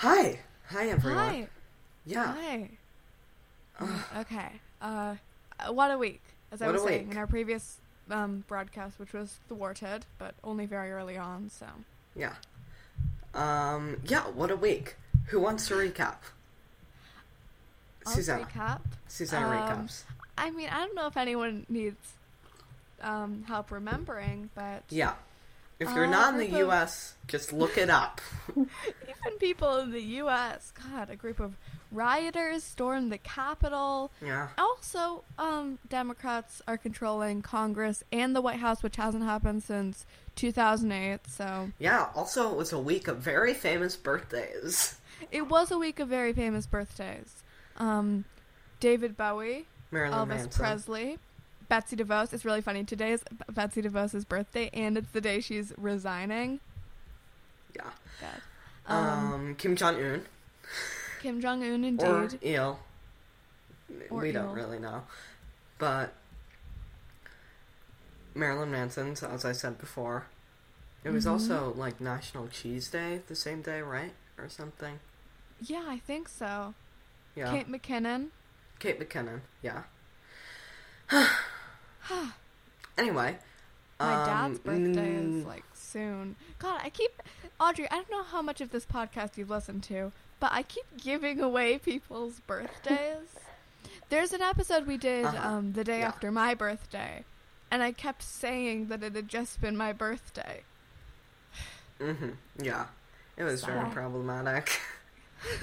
Hi. Hi, everyone. Hi. Yeah. Hi. okay. Uh, what a week, as I was saying week. in our previous um, broadcast, which was thwarted, but only very early on. So Yeah. Um, yeah, what a week. Who wants to recap? I'll Susanna. recap. Susanna Um, recaps. I mean, I don't know if anyone needs um, help remembering, but Yeah. If you're uh, not in the of- US, just look it up. even people in the U.S., God, a group of rioters stormed the Capitol. Yeah. Also, um, Democrats are controlling Congress and the White House, which hasn't happened since 2008. So Yeah, also it was a week of very famous birthdays. it was a week of very famous birthdays. Um, David Bowie, Marilyn Elvis Manson. Presley, Betsy DeVos. It's really funny. Today is Betsy DeVos' birthday, and it's the day she's resigning. Yeah. God. Um, Um, Kim Jong Un. Kim Jong Un, indeed. Or Il. Or we don't really know. But Marilyn Manson's, as I said before. It was Mhm. also like National Cheese Day the same day, right? Or something. yeah, I think so. Yeah. Kate McKinnon. Kate McKinnon, yeah. anyway. My um, dad's birthday is like soon. God, I keep Audrey. I don't know how much of this podcast you've listened to, but I keep giving away people's birthdays. There's an episode we did Uh-huh. um, the day Yeah. after my birthday, and I kept saying that it had just been my birthday. mhm, yeah. It was very problematic.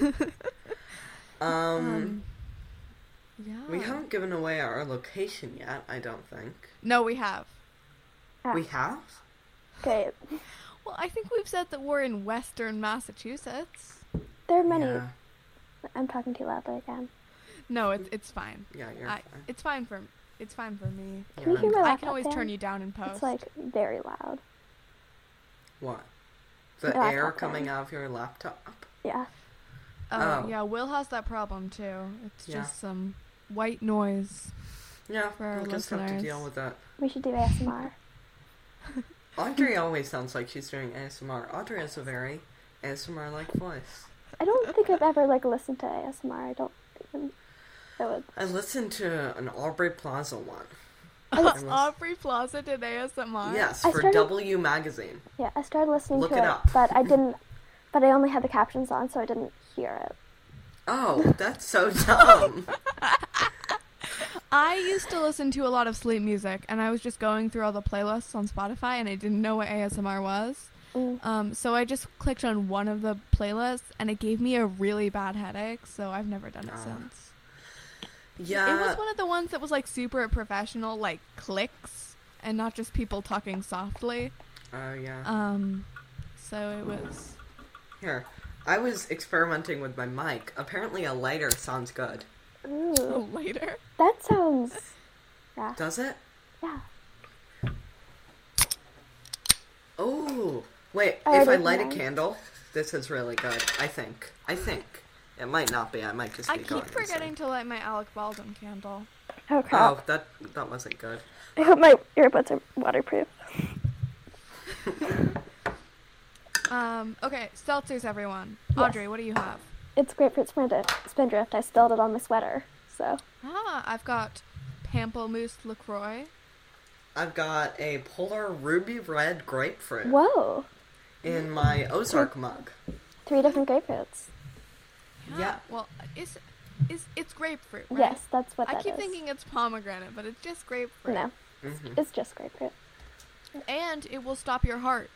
um, Um, yeah. we haven't given away our location yet, I don't think. No, we have. Ah, We have? Okay, Well, I think we've said that we're in Western Massachusetts. there are many. Yeah, I'm talking too loudly again. No, it's it's fine. yeah you're I, fine. it's fine for it's fine for me. Can you hear my I laptop can always fan? turn you down in post. It's like very loud. What? The Laptop air fan. coming out of your laptop? Yeah. Oh, Oh. yeah, Will has that problem too. It's Yeah. just some white noise. Yeah, For our we'll just have to listeners. deal with that. We should do ASMR. Audrey always sounds like she's doing ASMR. Audrey has a very ASMR-like voice. I don't think I've ever like listened to ASMR. I don't even know it. I listened to an Aubrey Plaza one. I, Aubrey Plaza did ASMR. Yes, for started- W Magazine. yeah, I started listening Look to it it, up. but I didn't. But I only had the captions on, so I didn't hear it. Oh, that's so dumb. I used to listen to a lot of sleep music, and I was just going through all the playlists on Spotify, and I didn't know what ASMR was. Mm. Um, so I just clicked on one of the playlists, and it gave me a really bad headache. So I've never done it Ah. since. Yeah, It was one of the ones that was like super professional, like clicks, and not just people talking softly. Oh yeah. Um, so it was. Here, I was experimenting with my mic. Apparently, a lighter sounds good. Ooh, later. that sounds. Yeah. Does it? Yeah. Oh, wait. I if I already light a candle, this is really good. I think. I think. It might not be. I might just be I keep forgetting to light my Alec Baldwin candle. Oh crap! Oh, that that wasn't good. I hope my earbuds are waterproof. Um, okay, seltzers, everyone. Yes. Audrey, what do you have? It's grapefruit spindrift. Spindrift. I spilled it on my sweater. So Ah, I've got Pamplemousse LaCroix. I've got a polar ruby red grapefruit whoa, in my Ozark mug. three different grapefruits. Yeah. Well, it's, it's, it's grapefruit, right? Yes, that's what I that keep is. thinking it's pomegranate, but it's just grapefruit. No, Mm-hmm. it's just grapefruit. And it will stop your heart.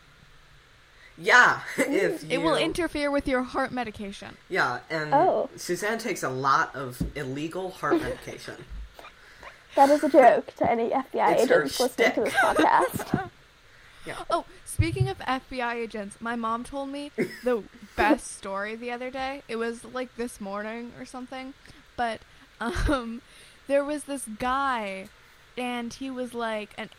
Yeah, if you, It will interfere with your heart medication. Yeah, and Oh. Suzanne takes a lot of illegal heart medication. That is a joke to any FBI It's agents listening to this podcast. Oh, speaking of FBI agents, my mom told me the best story the other day. It was like this morning or something, but um, there was this guy, and he was like an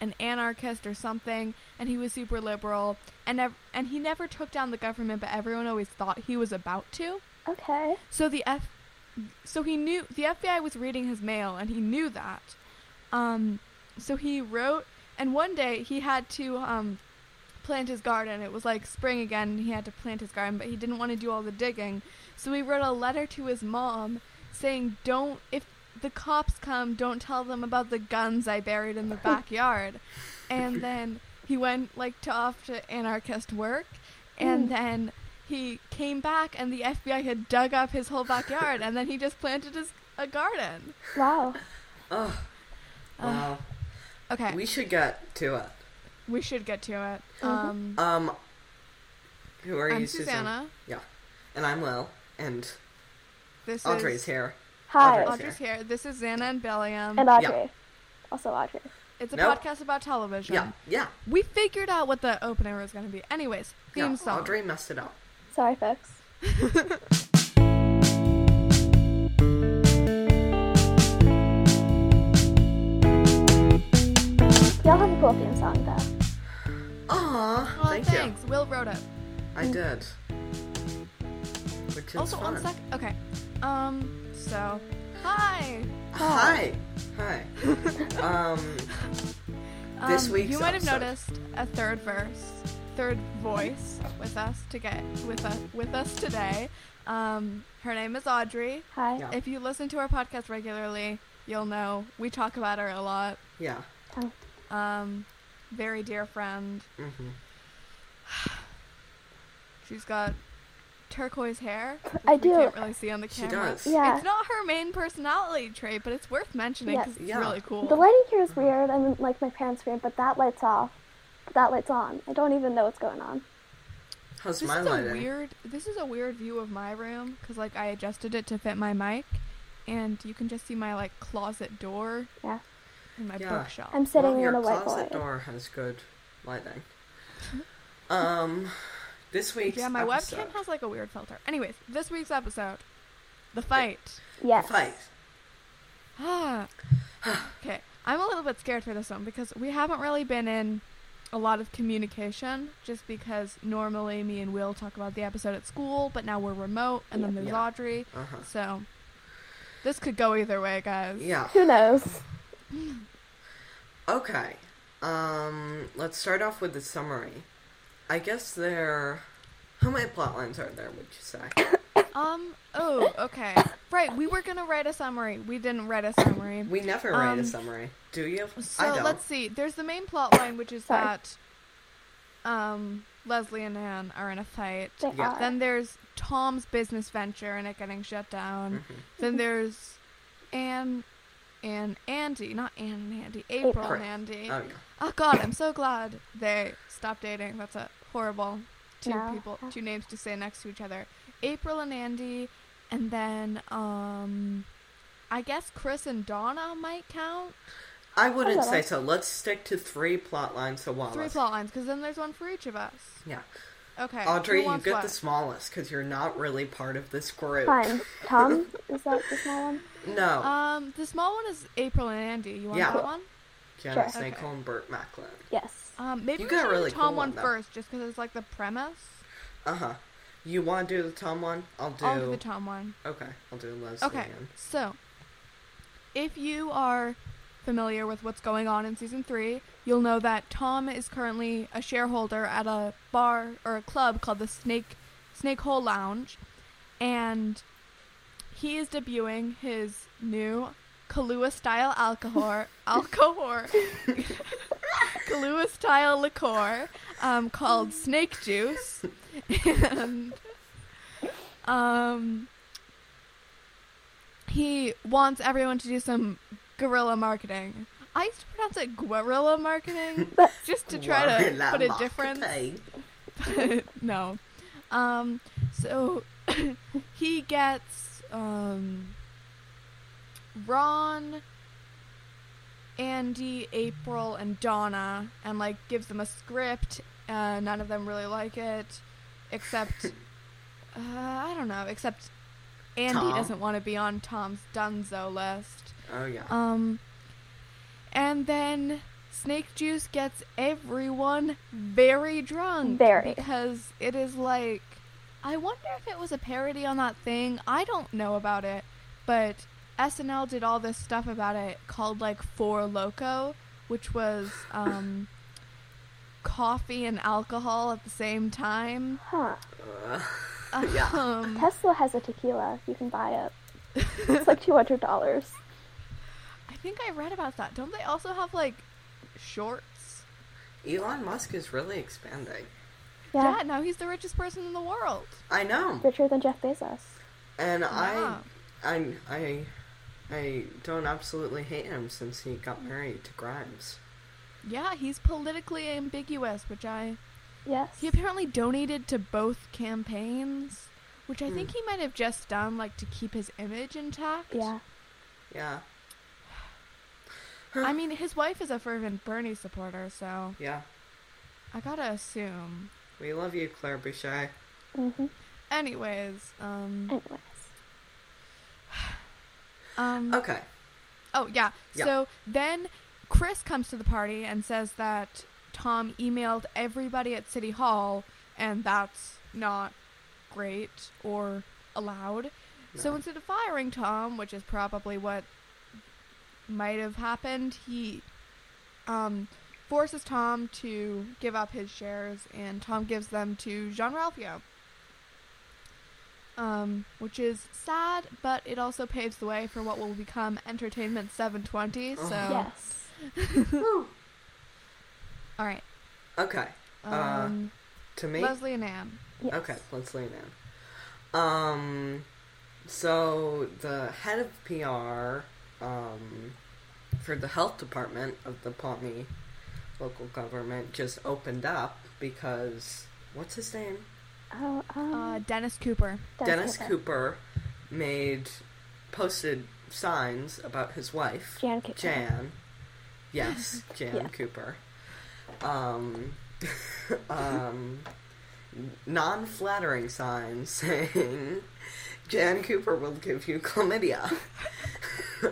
an anarchist or something, and he was super liberal, and ev- and he never took down the government, but everyone always thought he was about to. Okay. So the F, so he knew the FBI was reading his mail, and he knew that. Um, so he wrote, and one day he had to um, plant his garden. It was like spring again, and he had to plant his garden, but he didn't want to do all the digging. So he wrote a letter to his mom saying, "Don't if the cops come, don't tell them about the guns I buried in the backyard." and then he went like to off to anarchist work, and Hmm. then he came back, and the FBI had dug up his whole backyard, and then he just planted his a garden. Wow. Oh, wow. Okay, we should get to it. we should get to it. Mhm. Um, Um, who are I'm you, Susan? Susanna. Yeah, and I'm Lil, and This is Audrey's is here. Hi. Audrey's Audrey's here. This is Xana and Billiam. And Audrey. Also Audrey. It's a Nope. podcast about television. Yeah, yeah, We figured out what the opener was going to be. Anyways, theme yeah. song. Audrey messed it up. Sorry, folks. Y'all have a cool theme song, though. Aw, Oh, thank thanks. Will wrote it. I did. Which is also, fun. one sec. Okay. Um. So, hi. Hi. Hi. Um, Um, This week's You might have episode. noticed a third verse, third voice with us to get with us with us today. Um, her name is Audrey. Hi. Yeah. If you listen to our podcast regularly, you'll know we talk about her a lot. yeah. Um, very dear friend. Mm-hmm. She's got turquoise hair. I we do. can't really see on the She camera. does. Yeah. It's not her main personality trait, but it's worth mentioning Yes. because it's Yeah. really cool. The lighting here is weird. I mean, like my parents' room, but that light's off. But that light's on. I don't even know what's going on. How's this my is a weird. This is a weird view of my room because like I adjusted it to fit my mic, and you can just see my like closet door Yeah. and my Yeah. bookshelf. I'm sitting well, in a white closet door has good lighting. um, this week's yeah, my episode. webcam has like a weird filter. Anyways, this week's episode, the fight. Yes. fight. Ah. okay, I'm a little bit scared for this one because we haven't really been in a lot of communication just because normally me and Will talk about the episode at school, but now we're remote and then there's Yeah. Audrey. Uh huh. So this could go either way, guys. Yeah. Who knows? Okay. Um, let's start off with the summary. I guess there. How many plot lines are there? Would you say? Um, oh, okay. Right, we were gonna write a summary. We didn't write a summary. We never write a Um, summary. Do you? So I don't. let's see. There's the main plot line, which is Sorry. that um Leslie and Anne are in a fight. They Yeah. are. Then there's Tom's business venture and it getting shut down. Mhm. Then there's Anne and Andy, not Anne and Andy, April April. and Andy. Oh yeah. Oh God, I'm so glad they stopped dating. That's a horrible two No. people, two names to say next to each other. April and Andy, and then um, I guess Chris and Donna might count. I wouldn't say so. Let's stick to three plot lines a while. Three plot lines, because then there's one for each of us. Yeah. Okay. Audrey, you get what? the smallest because you're not really part of this group. Fine. Tom? Is that the small one? No. Um, the small one is April and Andy. You want Yeah. that one? Janet sure. Snake Okay. Hole and Burt Macklin. Yes. Um, maybe You we got should do the Tom cool one one, though. first, just because it's like the premise. Uh huh. You want to do the Tom one? I'll do. I'll do the Tom one. Okay, I'll do the Leslie. Okay, so if you are familiar with what's going on in season three, you'll know that Tom is currently a shareholder at a bar or a club called the Snake Snake Hole Lounge, and he is debuting his new Kahlua style alcohol alcohol Kahlua style liqueur um, called Snake Juice, and um he wants everyone to do some guerrilla marketing. I used to pronounce it guerrilla marketing just to try to put a difference. But no. Um so he gets um Ron Andy, April, and Donna, and like gives them a script. Uh, none of them really like it, except uh, I don't know. Except Andy Tom. doesn't want to be on Tom's Dunzo list. Oh yeah. Um, and then Snake Juice gets everyone very drunk. Very. Because it is like. I wonder if it was a parody on that thing. I don't know about it, but SNL did all this stuff about it called like Four Loco, which was um, coffee and alcohol at the same time. Huh. Uh, yeah. Um, Tesla has a tequila. You can buy it. It's like two hundred dollars. I think I read about that. Don't they also have like shorts? Elon Musk is really expanding. Yeah. Yeah, now he's the richest person in the world. I know. Richer than Jeff Bezos. And Yeah. I, I, I, I don't absolutely hate him since he got married to Grimes. Yeah, he's politically ambiguous, which I Yes. he apparently donated to both campaigns, which I think he might have just done like to keep his image intact. Yeah. Yeah, I mean, his wife is a fervent Bernie supporter, so yeah. I gotta assume. We love you, Claire Boucher. Mhm. Anyways, um, Anyways. Um, Okay. oh yeah. Yeah. So then Chris comes to the party and says that Tom emailed everybody at City Hall, and that's not great or allowed. So instead of firing Tom, which is probably what might have happened, he um, forces Tom to give up his shares, and Tom gives them to Jean Ralphio. Um, which is sad, but it also paves the way for what will become Entertainment 720. So, Oh. Yes. all right. Okay. Uh, Um, To me. Leslie and Anne. Yes. Okay, let's lean in. Um, so the head of PR, um, for the health department of the Pawnee local government just opened up because what's his name? Oh, um, Uh, Dennis Cooper. Dennis Cooper made posted signs about his wife Jan Cooper. Jan. Yes, Jan Yeah. Cooper. Um, um, non-flattering signs saying Jan Cooper will give you chlamydia.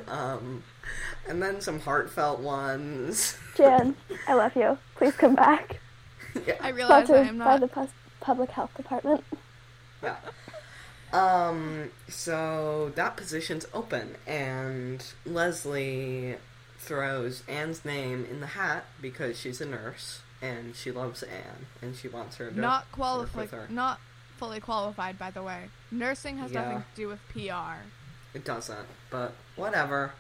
um, and then some heartfelt ones. Jan, I love you. Please come back. yeah. I realize I Sponsored am by not. The pus- public health department. Yeah. Um, so that position's open, and Leslie throws Anne's name in the hat because she's a nurse and she loves Anne and she wants her to not qualified. Not fully qualified, by the way. Nursing has nothing to do with PR. It doesn't, but whatever.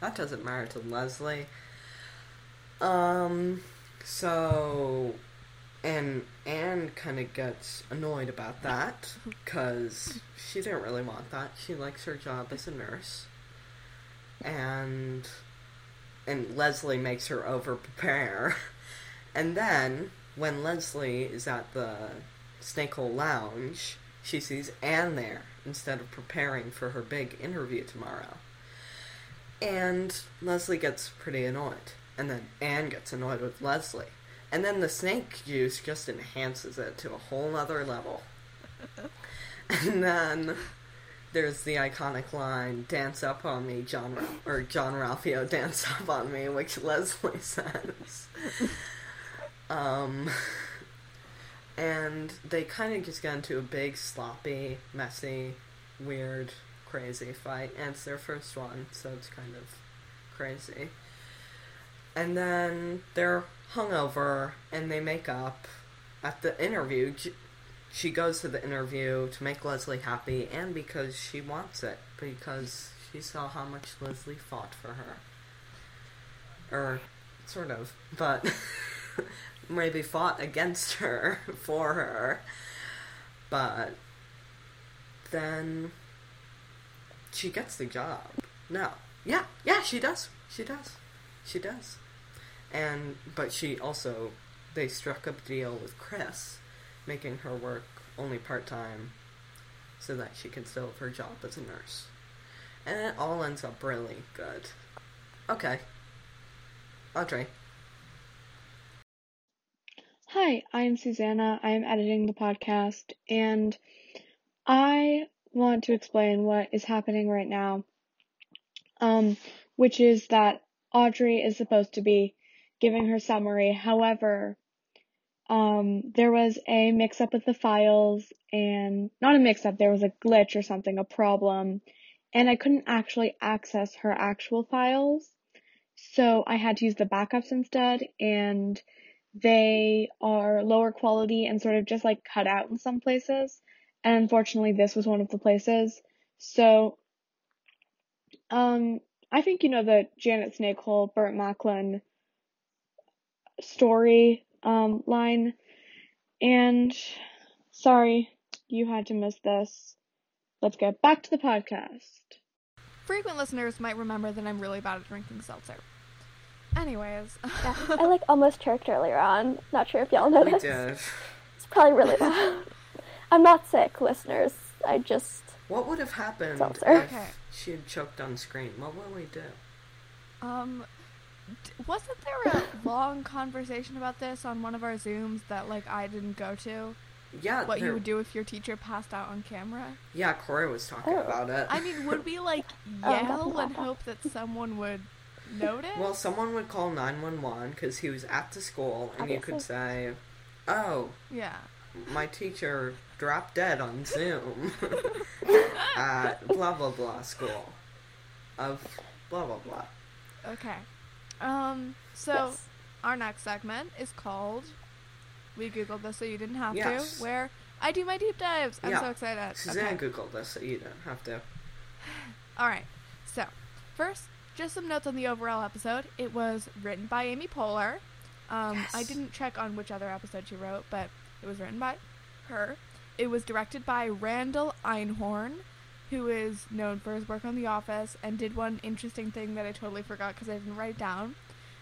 That doesn't matter to Leslie. Um, so, and Anne kind of gets annoyed about that because she didn't really want that. She likes her job as a nurse, and and Leslie makes her over prepare. And then when Leslie is at the Snake Hole Lounge, she sees Anne there instead of preparing for her big interview tomorrow. And Leslie gets pretty annoyed. And then Anne gets annoyed with Leslie. And then the snake juice just enhances it to a whole other level. and then there's the iconic line, dance up on me, John, or John Ralphio, dance up on me, which Leslie says. um, and they kind of just get into a big, sloppy, messy, weird, crazy fight. And it's their first one, so it's kind of crazy. And then they're hungover and they make up at the interview. She goes to the interview to make Leslie happy and because she wants it, because she saw how much Leslie fought for her. Or, sort of, but maybe fought against her for her. But then she gets the job. No. Yeah, yeah, she does. She does. She does. And but she also they struck up a deal with Chris, making her work only part time so that she can still have her job as a nurse. And it all ends up really good. Okay. Audrey. Hi, I'm Susanna. I'm editing the podcast, and I want to explain what is happening right now. Um, which is that Audrey is supposed to be giving her summary. However, um, there was a mix up with the files, and not a mix up, there was a glitch or something, a problem, and I couldn't actually access her actual files. So I had to use the backups instead, and they are lower quality and sort of just like cut out in some places. And unfortunately, this was one of the places. So, um, I think you know the Janet Snakehole, Burt Macklin story um, line. And sorry, you had to miss this. Let's get back to the podcast. Frequent listeners might remember that I'm really bad at drinking seltzer. Anyways, Yeah, I like almost choked earlier on. Not sure if y'all know We this. did. It's probably really loud. I'm not sick, listeners. I just What would have happened Seltzer. if Okay. she had choked on screen? What would we do? um, d- wasn't there a long conversation about this on one of our Zooms that like I didn't go to? Yeah, What there- you would do if your teacher passed out on camera? Yeah, Corey was talking Oh. about it. I mean, would we like Oh, yell and hope that someone would notice? Well, someone would call 911 because he was at the school, and you could Obviously. say, Oh, yeah. my teacher dropped dead on Zoom at blah blah blah school of blah blah blah. Okay. Um. So Yes. our next segment is called. We googled this so you didn't have Yes. to. Where I do my deep dives. I'm Yeah. so excited. Suzanne Okay. googled this, so you didn't have to. All right. So first, just some notes on the overall episode. It was written by Amy Poehler. Um, I didn't check on which other episode she wrote, but it was written by her. It was directed by Randall Einhorn, who is known for his work on The Office and did one interesting thing that I totally forgot because I didn't write it down.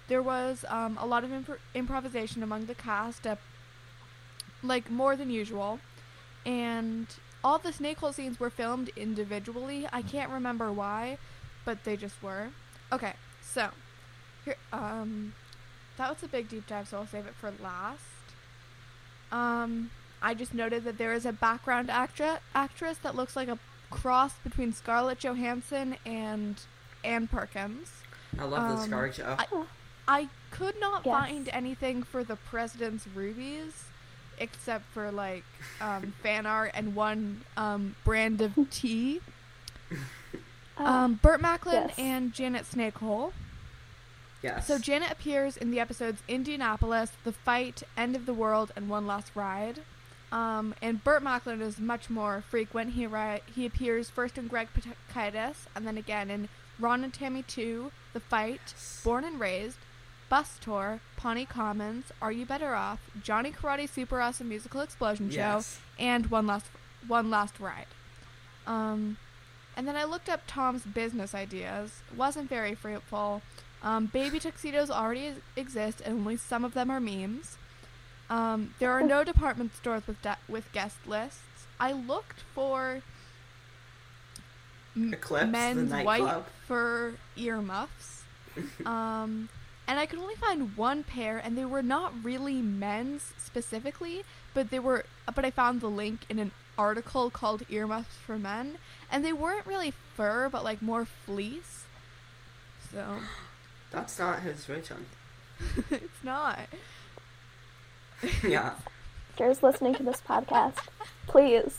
There was um, a lot of imp- improvisation among the cast, uh, like more than usual, and all the snake hole scenes were filmed individually. I can't remember why, but they just were. Okay, so here, um, that was a big deep dive, so I'll save it for last. Um, I just noted that there is a background actra- actress that looks like a cross between Scarlett Johansson and Anne Perkins. I love the Scarlett. Scar I- I could not Yes. find anything for the president's rubies except for like um, fan art and one um, brand of tea. Oh, Um, Burt Macklin yes. and Janet Snakehole. yes. So Janet appears in the episodes Indianapolis, The Fight, End of the World, and One Last Ride. Um, and Burt Macklin is much more frequent. He ri- he appears first in Greg Pikitis, and then again in Ron and Tammy 2, The Fight, Born and Raised, Bus Tour, Pawnee Commons, Are You Better Off, Johnny Karate Super Awesome Musical Explosion Show, and One Last One Last Ride. Um, and then I looked up Tom's business ideas. Wasn't very fruitful. Um, baby tuxedos already exist, and only some of them are memes. Um, there are no department stores with de- with guest lists. I looked for m- Eclipse, the men's white fur earmuffs. um, and I could only find one pair, and they were not really men's specifically, but they were. But I found the link in an article called "Earmuffs for Men," and they weren't really fur, but like more fleece. So That's not his vision. it's not. Yeah. If you're listening to this podcast, please.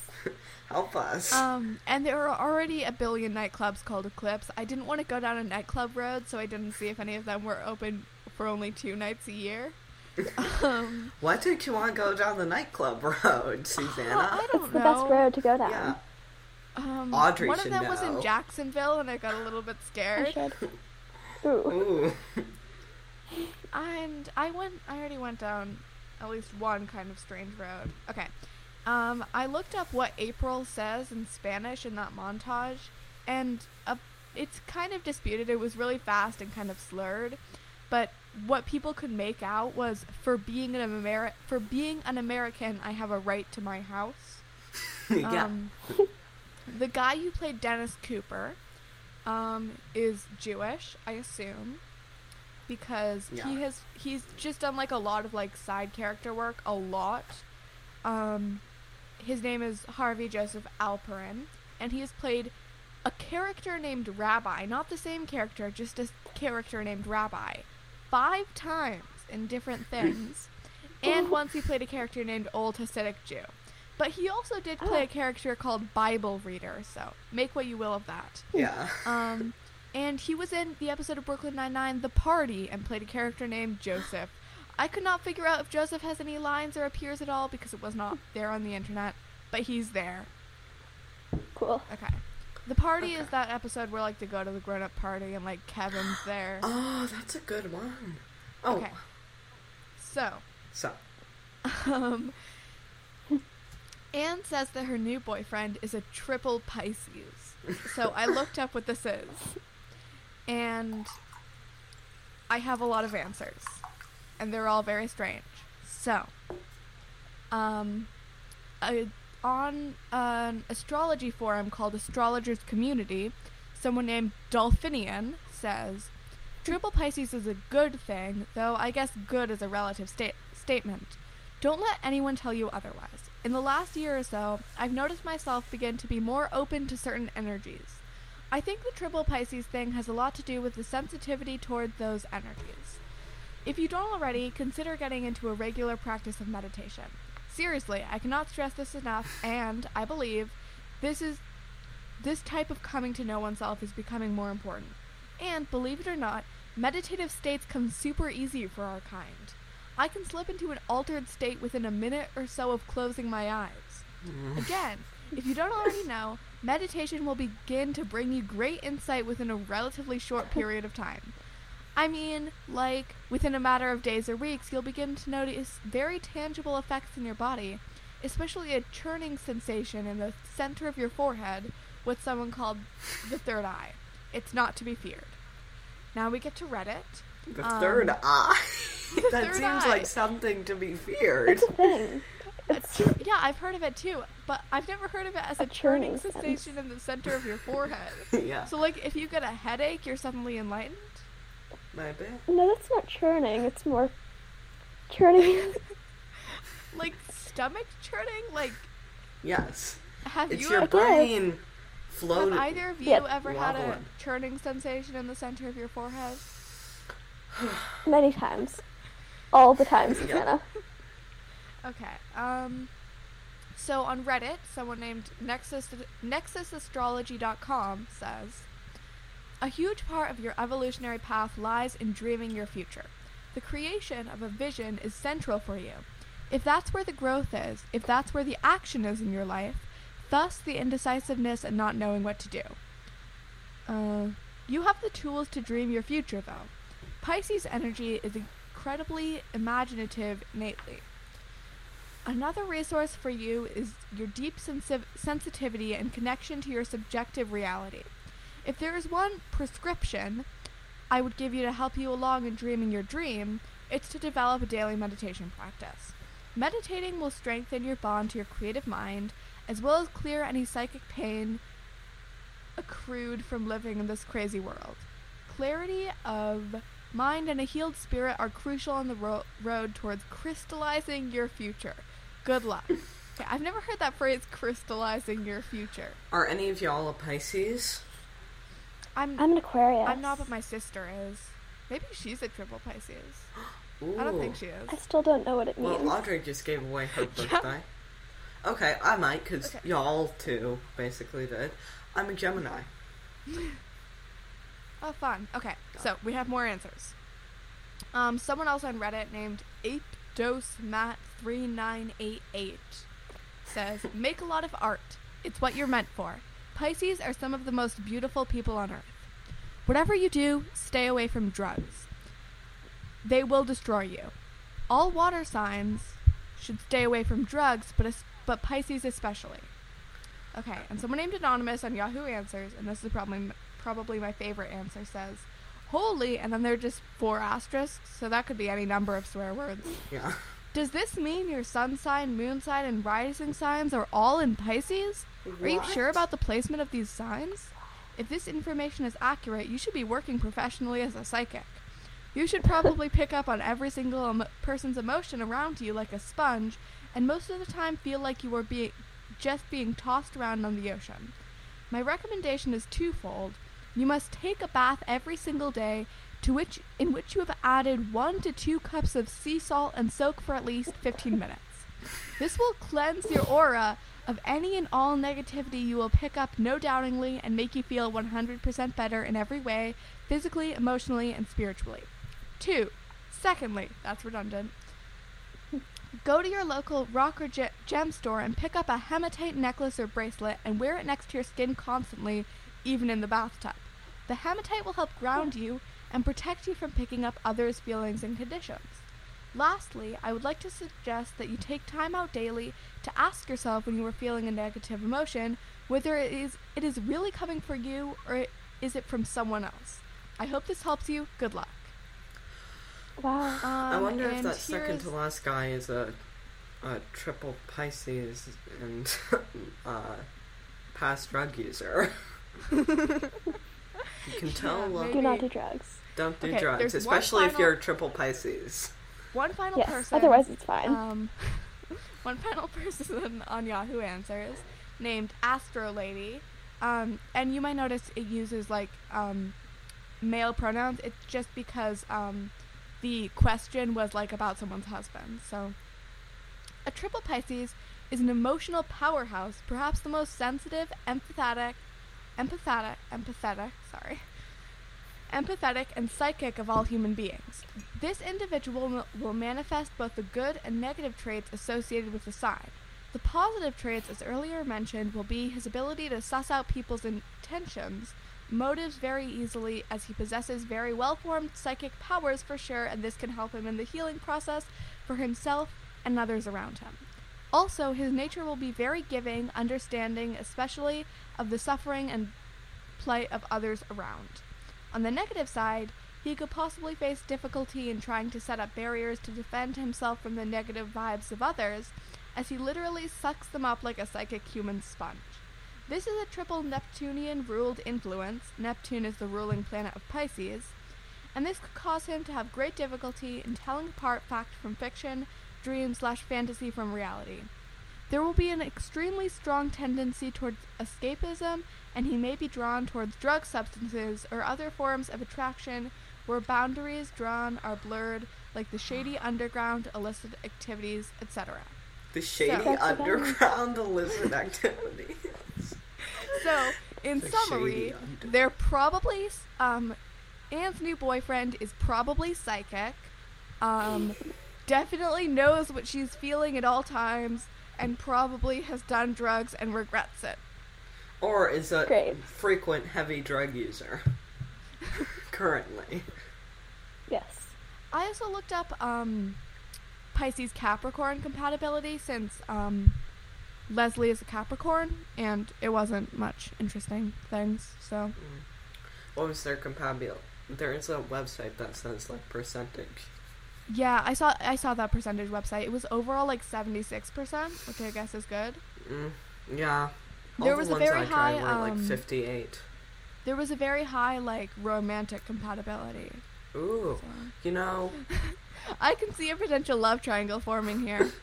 Help us. Um, and there are already a billion nightclubs called Eclipse. I didn't want to go down a nightclub road, so I didn't see if any of them were open for only two nights a year. Um, Why did you want to go down the nightclub road, Susanna? well, I don't It's the know. best road to go down. yeah. Um, Audrey one of should them was in Jacksonville, and I got a little bit scared. Ooh. Ooh. And I went. I already went down at least one kind of strange road. Okay. Um, I looked up what April says in Spanish in that montage, and uh, it's kind of disputed. It was really fast and kind of slurred, but what people could make out was for being an Ameri- for being an American, I have a right to my house. yeah. Um, the guy who played Dennis Cooper um, is Jewish, I assume, because he has he's just done like a lot of like side character work, a lot. Um, his name is Harvey Joseph Alperin, and he has played a character named Rabbi, not the same character, just a character named Rabbi, five times in different things. and once he played a character named Old Hasidic Jew. But he also did play a character called Bible Reader, so make what you will of that. yeah. Um, and he was in the episode of Brooklyn Nine Nine, The Party, and played a character named Joseph. I could not figure out if Joseph has any lines or appears at all because it was not there on the internet, but he's there. Cool. Okay. The party is that episode where like they go to the grown up party and like Kevin's there. Oh, that's a good one. Oh, Okay. So, so um, Anne says that her new boyfriend is a triple Pisces. So I looked up what this is, and I have a lot of answers, and they're all very strange. So, um, I, on an astrology forum called Astrologers Community, someone named Dolphinian says, Triple Pisces is a good thing, though I guess good is a relative sta- statement. Don't let anyone tell you otherwise. In the last year or so, I've noticed myself begin to be more open to certain energies. I think the triple Pisces thing has a lot to do with the sensitivity toward those energies. If you don't already, consider getting into a regular practice of meditation. Seriously, I cannot stress this enough, and I believe this is this type of coming to know oneself is becoming more important. And believe it or not, meditative states come super easy for our kind. I can slip into an altered state within a minute or so of closing my eyes. Mm. Again, if you don't already know, meditation will begin to bring you great insight within a relatively short period of time. I mean, like, within a matter of days or weeks, you'll begin to notice very tangible effects in your body, especially a churning sensation in the center of your forehead, what someone called the third eye. It's not to be feared. Now we get to Reddit. the Um, third eye. that third seems eye. like something to be feared. It's a Yeah, I've heard of it too, but I've never heard of it as a, A churning churning sensation in the center of your forehead. yeah, So, like, if you get a headache, you're suddenly enlightened? maybe. no, that's not churning. It's more churning. Like, stomach churning? Like, Yes, have it's you your ever, brain have floating. either of you Yep. ever had a churning sensation in the center of your forehead? Many times. All the time, Yep. Okay. Um so on Reddit, someone named Nexus nexusastrology.com says a huge part of your evolutionary path lies in dreaming your future. The creation of a vision is central for you. If that's where the growth is, if that's where the action is in your life, thus the indecisiveness and not knowing what to do. Uh, you have the tools to dream your future, though. Pisces energy is incredibly imaginative innately. Another resource for you is your deep sensi- sensitivity and connection to your subjective reality. If there is one prescription I would give you to help you along in dreaming your dream, it's to develop a daily meditation practice. Meditating will strengthen your bond to your creative mind, as well as clear any psychic pain accrued from living in this crazy world. Clarity of mind and a healed spirit are crucial on the ro- road towards crystallizing your future. Good luck. Okay, I've never heard that phrase crystallizing your future. Are any of y'all a Pisces? I'm I'm an Aquarius. I'm not, but my sister is. Maybe she's a triple Pisces. Ooh. I don't think she is. I still don't know what it means. Well, Audrey just gave away her Yeah. birthday. Okay, I might, because Okay. y'all too basically did. I'm a Gemini. Oh, fun. Okay, so we have more answers. Um, someone else on Reddit named ApeDoseMat3988 says, Make a lot of art. It's what you're meant for. Pisces are some of the most beautiful people on earth. Whatever you do, stay away from drugs. They will destroy you. All water signs should stay away from drugs, but, es- but Pisces especially. Okay, and someone named Anonymous on Yahoo Answers, and this is probably probably my favorite answer, says, Holy, and then they're just four asterisks, so that could be any number of swear words. Yeah. Does this mean your sun sign, moon sign, and rising signs are all in Pisces? Are you sure about the placement of these signs? If this information is accurate, you should be working professionally as a psychic. You should probably pick up on every single em- person's emotion around you like a sponge, and most of the time feel like you are being just being tossed around on the ocean. My recommendation is twofold. You must take a bath every single day, to which in which you have added one to two cups of sea salt and soak for at least 15 minutes. This will cleanse your aura of any and all negativity you will pick up no doubtingly and make you feel 100% better in every way, physically, emotionally, and spiritually. 2. Secondly, that's redundant. Go to your local rock or ge- gem store and pick up a hematite necklace or bracelet and wear it next to your skin constantly, even in the bathtub. The hematite will help ground you and protect you from picking up others' feelings and conditions. Lastly, I would like to suggest that you take time out daily to ask yourself when you are feeling a negative emotion whether it is it is really coming from you or is it from someone else. I hope this helps you. Good luck. Wow. Um, I wonder if that second to last guy is a, a triple Pisces and uh, past drug user. you can tell. Yeah. Do not do drugs. don't do Okay, drugs, there's one especially if you're a triple Pisces. One final Yes. person. Otherwise, it's fine. Um, one final person on Yahoo Answers named Astro Lady. Um, and you might notice it uses like um, male pronouns. It's just because um, the question was like about someone's husband. So, a triple Pisces is an emotional powerhouse, perhaps the most sensitive, empathetic, empathetic, empathetic. Sorry empathetic, and psychic of all human beings. This individual will- manifest both the good and negative traits associated with the sign. The positive traits, as earlier mentioned, will be his ability to suss out people's intentions, motives very easily, as he possesses very well formed psychic powers for sure, and this can help him in the healing process for himself and others around him. Also, his nature will be very giving, understanding, especially of the suffering and plight of others around. On the negative side, he could possibly face difficulty in trying to set up barriers to defend himself from the negative vibes of others, as he literally sucks them up like a psychic human sponge. This is a triple Neptunian ruled influence. Neptune is the ruling planet of Pisces, and this could cause him to have great difficulty in telling apart fact from fiction, dream slash fantasy from reality. There will be an extremely strong tendency towards escapism, and he may be drawn towards drug substances or other forms of attraction where boundaries drawn are blurred, like the shady underground, illicit activities, etc. The shady So- That's what I mean. underground illicit activities. So, in The summary, shady under- they're probably um, Anne's new boyfriend is probably psychic. Um, definitely knows what she's feeling at all times, and probably has done drugs and regrets it. Or is a Great. frequent heavy drug user. Currently. Yes. I also looked up um, Pisces Capricorn compatibility since um, Leslie is a Capricorn, and it wasn't much interesting things. So What was their compatibility? There is a website that says like percentage. Yeah, I saw I saw that percentage website. It was overall like seventy six percent, which I guess is good. Mm, yeah. All There the was a very I high, were like um, 58. There was a very high like romantic compatibility. Ooh. So. You know, I can see a potential love triangle forming here.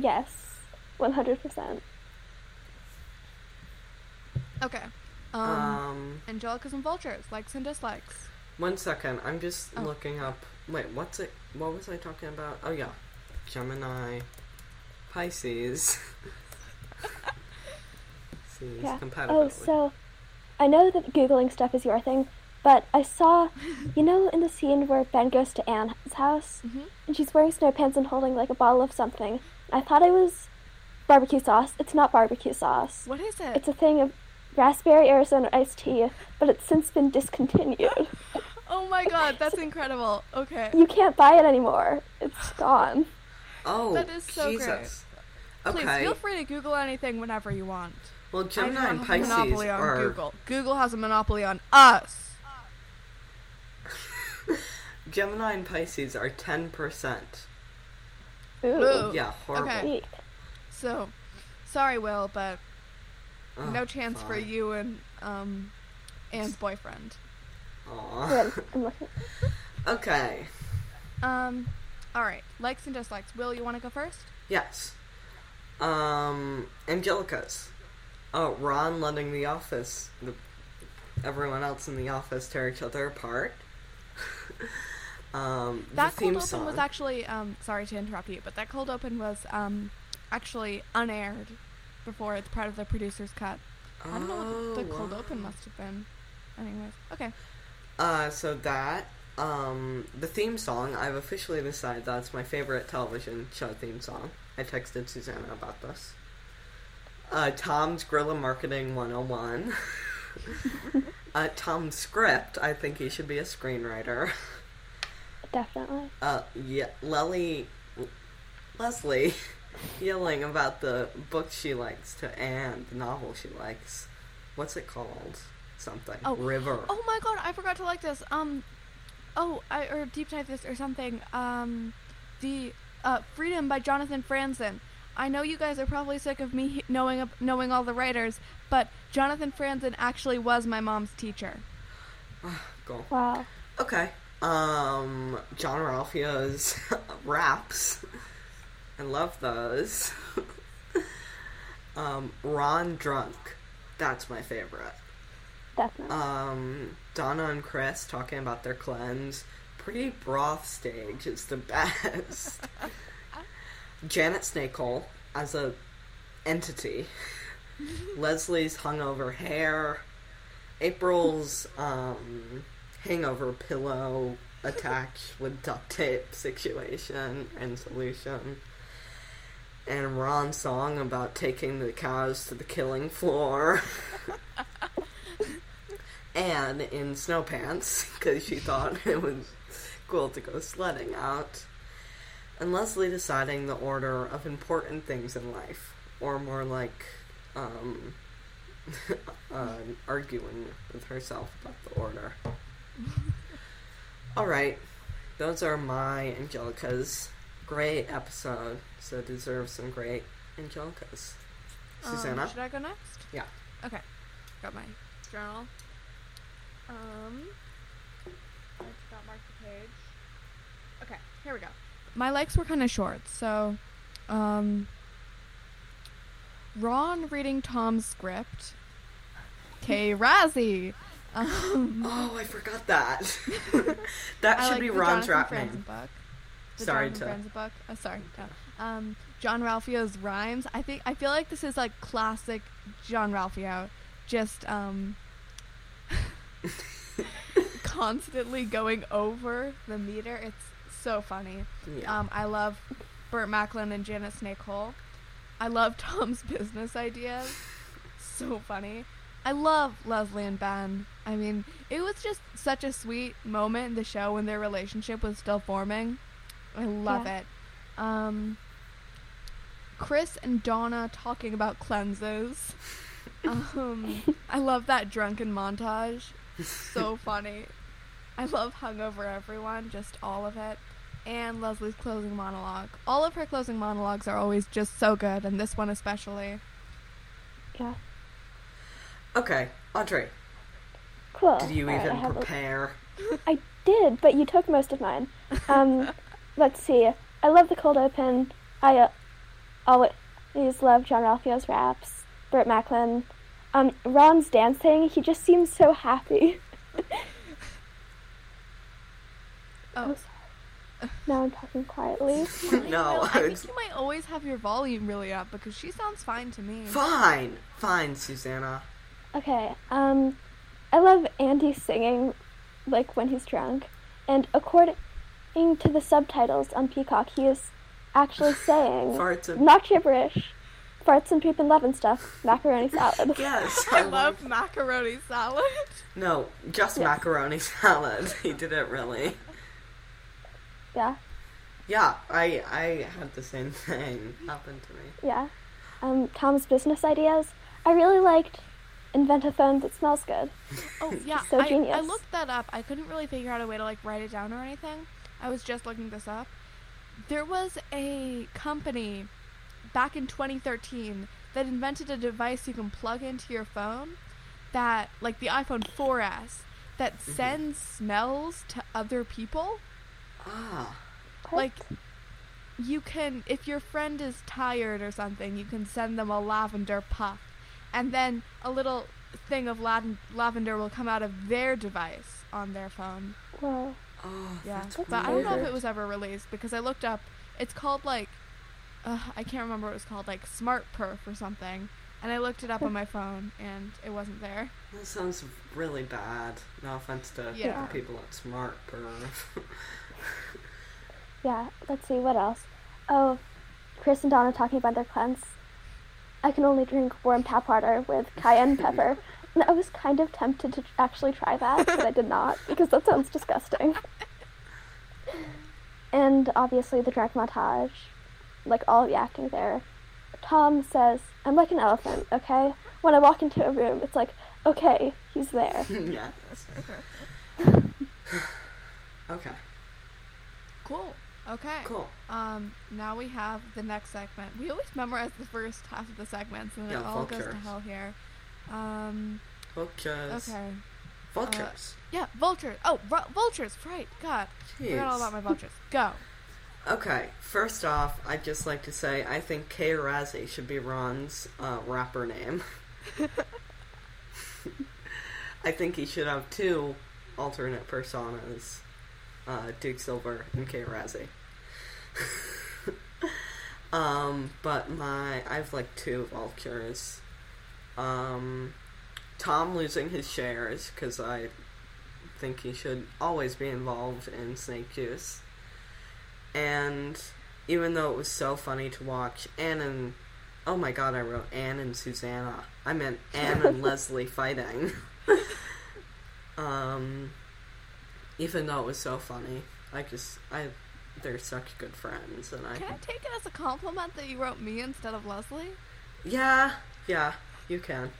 Yes. 100%. Okay. Um, um, Angelicas and vultures, likes and dislikes. one second. I'm just Oh. looking up. Wait, what's it? What was I talking about? Oh, yeah. Gemini, Pisces. Pisces Yeah. Oh, so I know that Googling stuff is your thing, but I saw, you know, in the scene where Ben goes to Anne's house Mhm. and she's wearing snow pants and holding like a bottle of something. I thought it was barbecue sauce. It's not barbecue sauce. What is it? It's a thing of raspberry Arizona iced tea, but it's since been discontinued. oh my god, that's incredible. Okay. you can't buy it anymore. It's gone. oh, that is so great. Jesus. Please Okay. feel free to Google anything whenever you want. Well, Gemini don't and have a Pisces monopoly on are Google. Google has a monopoly on us. Gemini and Pisces are ten percent. Ooh. Ooh. Yeah, horrible. Okay. So, sorry, Will, but Oh, no chance for you and um Anne's boyfriend. Aw. Good. Okay. Um, all right. Likes and dislikes. Will, you want to go first? Yes. Um, Angelica's. Oh, Ron letting the office, the, everyone else in the office tear each other apart. um, That the theme cold open song. was actually um sorry to interrupt you, but that cold open was um actually unaired before it's part of the producer's cut. I don't know what the, the Oh, cold wow. open must have been. Anyways, okay. Uh, so that Um, the theme song, I've officially decided that's my favorite television show theme song. I texted Susanna about this. Uh, Tom's Guerrilla Marketing 101. uh, Tom's script, I think he should be a screenwriter. Definitely. Uh, yeah, Lely, Leslie yelling about the book she likes to Anne, the novel she likes. What's it called? Something. Oh. River. Oh my god, I forgot to like this. Um, oh, I or deep dive this or something. Um, the uh, Freedom by Jonathan Franzen. I know you guys are probably sick of me knowing knowing all the writers, but Jonathan Franzen actually was my mom's teacher. Go. Wow. Okay. Um, Jean Ralphio's raps. I love those. um, Ron Drunk. That's my favorite. Definitely. Um, Donna and Chris talking about their cleanse. Pretty broth stage is the best. Janet Snakehole as a entity. Leslie's hungover hair. April's um, hangover pillow attached with duct tape situation and solution. And Ron's song about taking the cows to the killing floor. Anne in snow pants because she thought it was cool to go sledding out. And Leslie deciding the order of important things in life, or more like um, uh, arguing with herself about the order. All right, those are my Angelicas. Great episode, so deserves some great Angelicas. Um, Susanna? should I go next? Yeah. Okay. Got my journal. Um, I just got marked the page. Okay, here we go. My likes were kind of short, so, um, Ron reading Tom's script. K. Razzie. Um, Oh, I forgot that. that should like be the Ron's Jonathan rap Franzen name. book. The Sorry Jonathan to- Franzen book. Oh, sorry. No. Um, Jean Ralphio's rhymes. I think I feel like this is like classic Jean Ralphio, just um, constantly going over the meter. It's so funny. Yeah. Um, I love Burt Macklin and Janet Snakehole. I love Tom's business ideas. So funny. I love Leslie and Ben. I mean, it was just such a sweet moment in the show when their relationship was still forming. I love Yeah. it. Um, Chris and Donna talking about cleanses. Um, I love that drunken montage. So funny. I love hungover everyone, just all of it. And Leslie's closing monologue. All of her closing monologues are always just so good, and this one especially. yeah. okay, Audrey, Cool. did you Alright, I even have a- prepare? I did, but you took most of mine. Um, let's see. I love the cold open. I uh, always love Jean Ralphio's raps. Burt Macklin. Um, Ron's dancing. He just seems so happy. Oh, sorry. Now I'm talking quietly. no, I think you might always have your volume really up because she sounds fine to me. fine, fine, Susanna. Okay. Um, I love Andy singing, like when he's drunk, and according to the subtitles on Peacock, he is actually saying Farts not gibberish, farts and poop and love and stuff, macaroni salad. yes, I love macaroni salad. No, just Yes. macaroni salad. he did it really. Yeah, Yeah, I I had the same thing happen to me. yeah. Um, Tom's business ideas. I really liked invent a phone that smells good. Oh yeah, So I, I looked that up. I couldn't really figure out a way to like write it down or anything. I was just looking this up. There was a company back in 2013 that invented a device you can plug into your phone that like the iPhone 4S that sends smells to other people. Ah, Like you can if your friend is tired or something, you can send them a lavender puff and then a little thing of laven- lavender will come out of their device on their phone. Whoa. oh, Yeah, that's but I don't know if it was ever released because I looked up. It's called like, uh, I can't remember what it was called, like Smart Perf or something. and I looked it up on my phone, and it wasn't there. That sounds really bad. No offense to Yeah. people at Smart, Perf. Yeah, let's see, what else? Oh, Chris and Donna talking about their cleanse. I can only drink warm tap water with cayenne pepper. And I was kind of tempted to actually try that, but I did not, because that sounds disgusting. And obviously the drag montage, like all the acting there. Tom says, I'm like an elephant, okay? When I walk into a room, it's like, okay, he's there. yeah. okay, Cool. Okay. cool. Um, now we have the next segment. We always memorize the first half of the segments, and Yeah, it all goes to hell here. Um, Vultures. okay. Vultures. Yeah, vultures. Oh, vu- vultures. Right. God, forgot all about my vultures. Go. Okay, first off, I'd just like to say I think K. Razzie should be Ron's uh, rapper name. I think he should have two alternate personas uh, Duke Silver and K. Razzie. um, but my. I have like two vultures. Um, Tom losing his shares, because I think he should always be involved in Snake Juice and even though it was so funny to watch Anne and oh my god, I wrote Anne and Susanna. I meant Anne and Leslie fighting. um, even though it was so funny, I just I they're such good friends, and I Can I take it as a compliment that you wrote me instead of Leslie? yeah yeah you can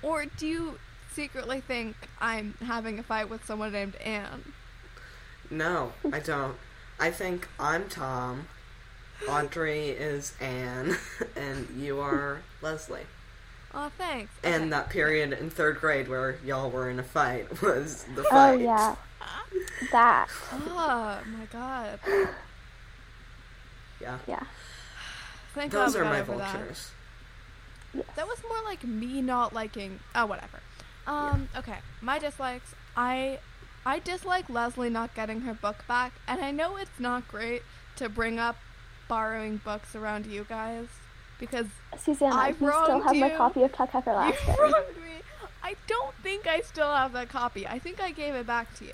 Or do you secretly think I'm having a fight with someone named Anne? no I don't. I think I'm Tom. Audrey is Anne, and you are Leslie. Oh, thanks. And Okay. that period in third grade where y'all were in a fight was the fight. Oh, fight. yeah. That. Oh my god. Yeah. Yeah. Thank Those God are my over that. vultures. Yes. That was more like me not liking. Oh, whatever. Um. Okay. My dislikes. I. I dislike Leslie not getting her book back, and I know it's not great to bring up borrowing books around you guys because Susanna, I you still wronged have my copy of Tuck you Everlasting. wronged me. I don't think I still have that copy. I think I gave it back to you.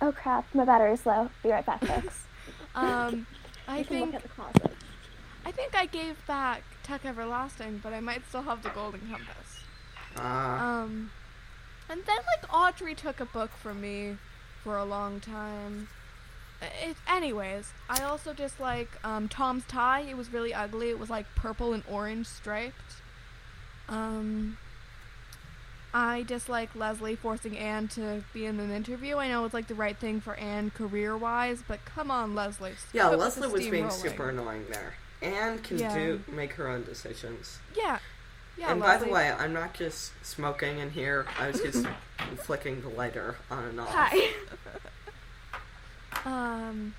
oh crap, my battery's low. Be right back, folks. Um. I can look think at the closet. I think I gave back Tuck Everlasting, but I might still have the Golden Compass. Ah, Um, and then like Audrey took a book from me for a long time. It, anyways, I also dislike um, Tom's tie. It was really ugly. It was like purple and orange striped. Um, I dislike Leslie forcing Anne to be in an interview. I know it's like the right thing for Anne career wise, but come on, Leslie. yeah, Leslie was being steamrolling. super annoying there. Anne can Yeah. do make her own decisions. Yeah. Yeah, and by the way, I'm not just smoking in here. I was just flicking the lighter on and off. Hi. Um,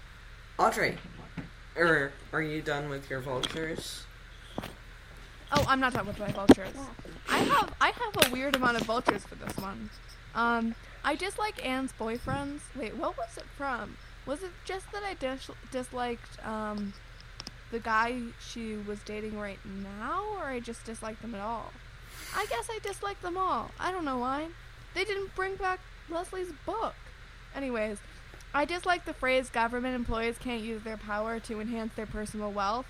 Audrey, er, are you done with your vultures? Oh, I'm not done with my vultures. I have I have a weird amount of vultures for this one. Um, I dislike Anne's boyfriends. Wait, what was it from? Was it just that I dis- disliked um the guy she was dating right now, or I just disliked them at all? I guess I disliked them all. I don't know why. They didn't bring back Leslie's book. Anyways, I dislike the phrase government employees can't use their power to enhance their personal wealth.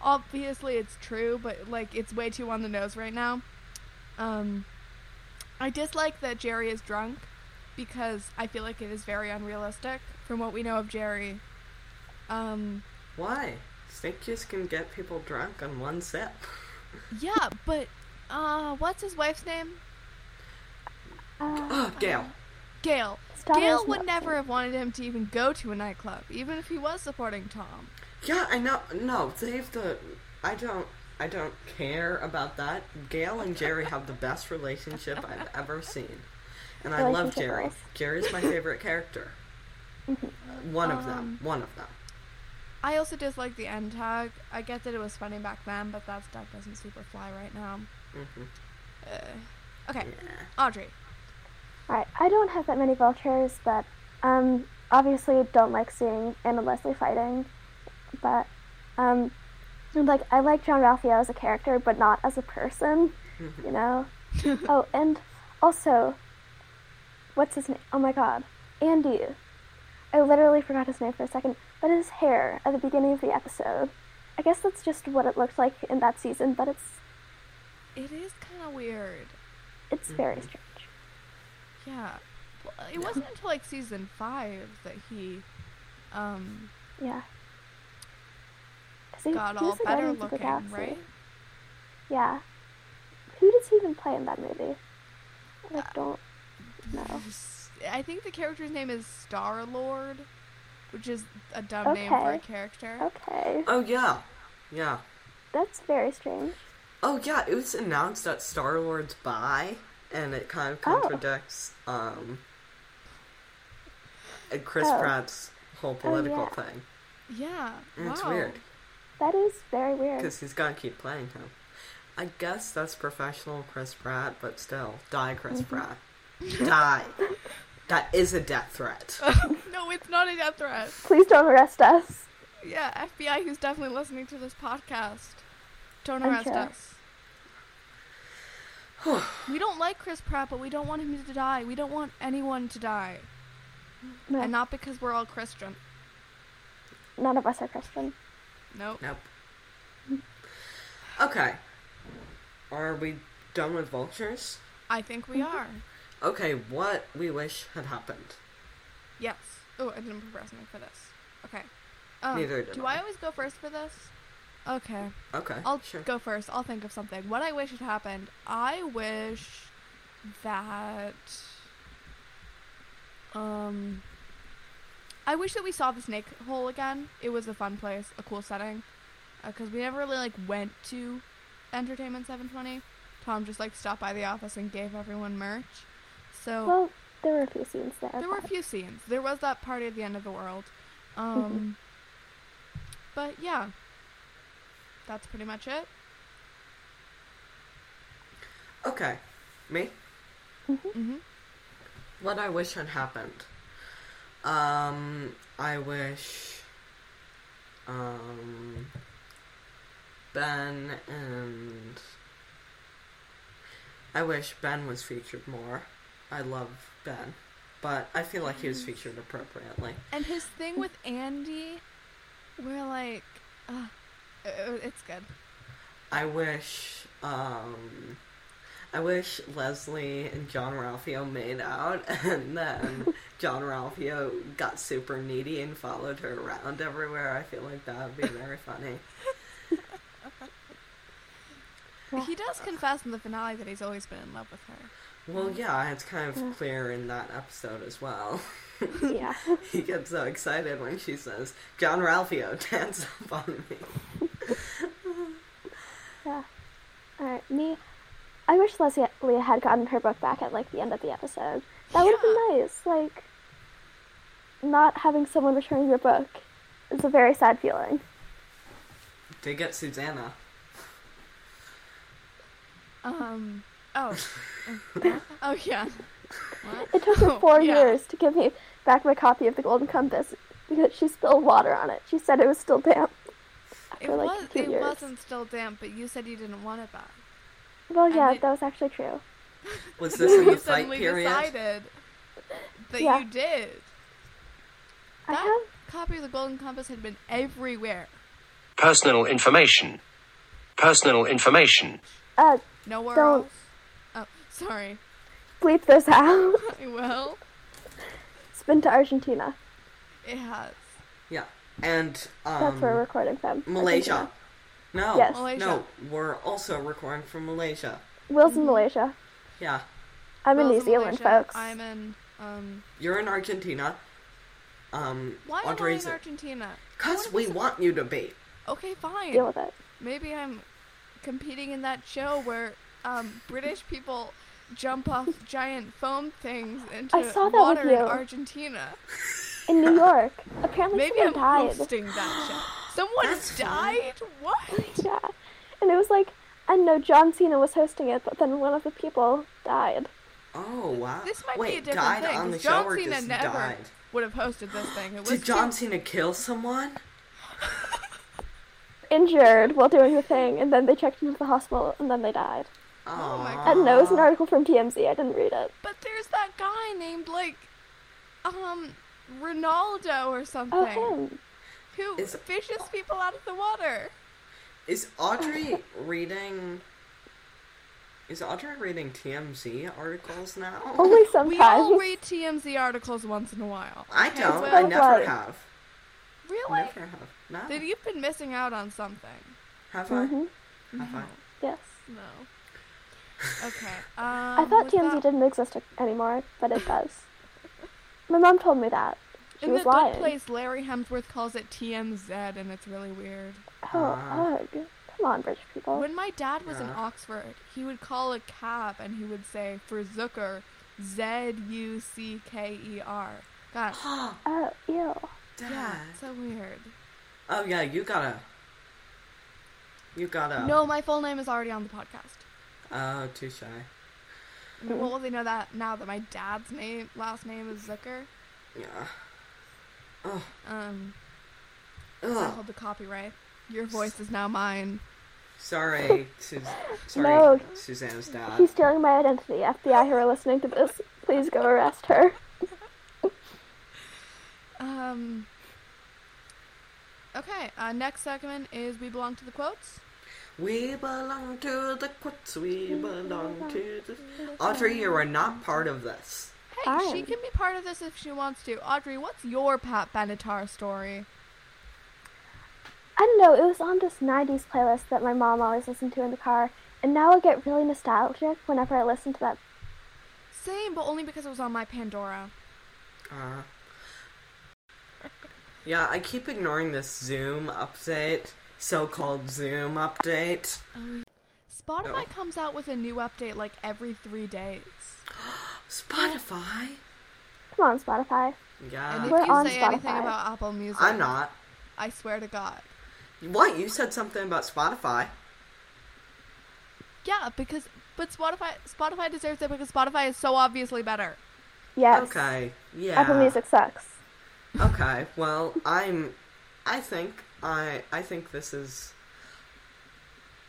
Obviously, it's true, but like it's way too on the nose right now. Um, I dislike that Jerry is drunk because I feel like it is very unrealistic from what we know of Jerry. Um, Why? Snake juice can get people drunk on one sip. yeah, but uh, what's his wife's name? Uh, Oh, Gail. Gail. Stop Gail would not- never have wanted him to even go to a nightclub, even if he was supporting Tom. Yeah, I know. No, they've the. I don't. I don't care about that. Gail and Jerry have the best relationship I've ever seen, and I love Jerry. Jerry's my favorite character. One of them. Um, One of them. I also dislike the end tag. I get that it was funny back then, but that stuff doesn't super fly right now. hmm Uh, okay, Yeah. Audrey. Alright, I don't have that many vultures, but um, obviously don't like seeing Anne and Leslie fighting. But um, like I like Jean Ralphio as a character, but not as a person. you know? oh, and also, what's his name? Oh my god. Andy. I literally forgot his name for a second, but his hair at the beginning of the episode. I guess that's just what it looked like in that season, but it's It is kind of weird. it's very Mhm. strange. Yeah. Well, it wasn't until like season five that he um Yeah. he- got he all better looking, right? Yeah. Who does he even play in that movie? I like, don't know. I think the character's name is Star Lord, which is a dumb name for a character. Okay. Oh yeah, yeah. That's very strange. Oh yeah, it was announced that Star Lord's bi, and it kind of Oh. contradicts um uh, Chris Oh. Pratt's whole political yeah. thing. Yeah. And It's weird That is very weird. because he's gonna keep playing him. I guess that's professional Chris Pratt, but still, die, Chris Mm-hmm. Pratt, die. That is a death threat. no, it's not a death threat. Please don't arrest us. Yeah, FBI, who's definitely listening to this podcast, don't arrest sure. us. we don't like Chris Pratt, but we don't want him to die. We don't want anyone to die, No, and not because we're all Christian. none of us are Christian. Nope. Nope. Okay. Are we done with vultures? I think we mm-hmm. are. Okay, what we wish had happened. Yes. Oh, I didn't prepare something for this. Okay. Um, Neither did do I. I always go first for this? Okay. Okay, I'll sure. go first. I'll think of something. What I wish had happened. I wish that. Um. I wish that we saw the snake hole again. It was a fun place, a cool setting, because we never really like went to Entertainment 720. Tom just like stopped by the office and gave everyone merch. So Well, there were a few scenes there. there were a few scenes. There was that party at the end of the world. Um, but yeah, that's pretty much it. Okay, me? hmm What I wish had happened. Um, I wish, um, Ben and. I wish Ben was featured more. I love Ben. But I feel like he was featured appropriately. And his thing with Andy, we're like, uh, it's good. I wish, um, I wish Leslie and Jean Ralphio made out, and then Jean Ralphio got super needy and followed her around everywhere. I feel like that would be very funny. He does confess in the finale that he's always been in love with her. Well, yeah, it's kind of clear in that episode as well. yeah. he gets so excited when she says, "Jean Ralphio, dance up on me." Yeah. Alright, me. I wish Leslie Leah had gotten her book back at like the end of the episode. That would have been nice. Like, not having someone return your book is a very sad feeling. They get Susanna. Um. Oh. oh yeah. What? It took her Oh, four yeah. years to give me back my copy of the Golden Compass because she spilled water on it. She said it was still damp. It After like was, it years. wasn't still damp, but you said you didn't want it back. Well, and yeah, it- that was actually true. Was this in the you fight suddenly period? decided that Yeah. you did. I That have. copy of the Golden Compass had been everywhere. Personal information. Personal information. Uh, Nowhere Don't- else. Sorry. bleep this out. I will. it's been to Argentina. It has. Yeah, and um, That's where we're recording from. Malaysia. Argentina. No, Yes. Malaysia. no, we're also recording from Malaysia. Will's Mm-hmm. in Malaysia. Yeah, I'm in New Will's Zealand, Malaysia. folks. I'm in. Um. you're in Argentina. Um, Why am I Audrey's in Argentina? Cause we be- want you to be. Okay, fine. Deal with it. Maybe I'm competing in that show where um, British people jump off giant foam things into I saw that with water in. Argentina. In New York. Apparently Maybe I'm someone died. hosting that show. Someone That's fun. died? What? Yeah. And it was like, I know John Cena was hosting it, but then one of the people died. Oh wow! This might Wait, be a different died thing. on the 'cause show John or Cena just never died? would have hosted this thing. It was Did John too- Cena kill someone? Injured while doing the thing, and then they checked into the hospital, and then they died. Oh my god. I don't know. It was an article from TMZ. I didn't read it. But there's that guy named like, um, Ronaldo or something Oh, him. who Is- fishes people out of the water. Is Audrey reading? Is Audrey reading TMZ articles now? Only sometimes. We sometimes. all read TMZ articles once in a while. I okay? don't. Well, I never Right. have. really? I never have. No. Then you've been missing out on something. Have I? hmm Have I? Yes. No. Okay. Um, I thought with TMZ that- didn't exist anymore, but it does. My mom told me that. She In was the lying. place, Larry Hemsworth calls it TMZ, and it's really weird. Oh, Ah. ugh. Come on, British people. When my dad was in Oxford, he would call a cab and he would say for Zucker, Z U C K E R. God, Oh, ew. yeah, so weird. Oh yeah, you gotta. You gotta. No, my full name is already on the podcast. Oh, too shy. Well, they know that now that my dad's name, last name is Zucker. Yeah. Oh. Um, I Ugh. hold the copyright. Your voice is now mine. Sorry, Sus- sorry, No. Suzanne's dad. She's stealing my identity. FBI who are listening to this, please go arrest her. Um. Okay, uh, next segment is We Belong to the Quotes. We belong to the quotes. We belong to the. Audrey, you are not part of this. Hey, she Fine. can be part of this if she wants to. Audrey, what's your Pat Benatar story? I don't know, it was on this 90s playlist that my mom always listened to in the car, and now I get really nostalgic whenever I listen to that. Same, but only because it was on my Pandora. Uh, yeah, I keep ignoring this Zoom update, so-called Zoom update. Um, Spotify No. comes out with a new update like every three days. Spotify. Come on, Spotify. And Yeah, if We're you on say anything Spotify. about Apple Music, I'm not. I swear to God. What? You said something about Spotify. Yeah, because but Spotify Spotify deserves it because Spotify is so obviously better. Yes. Okay. Yeah. Apple Music sucks. Okay. Well, I'm. I think I. I think this is.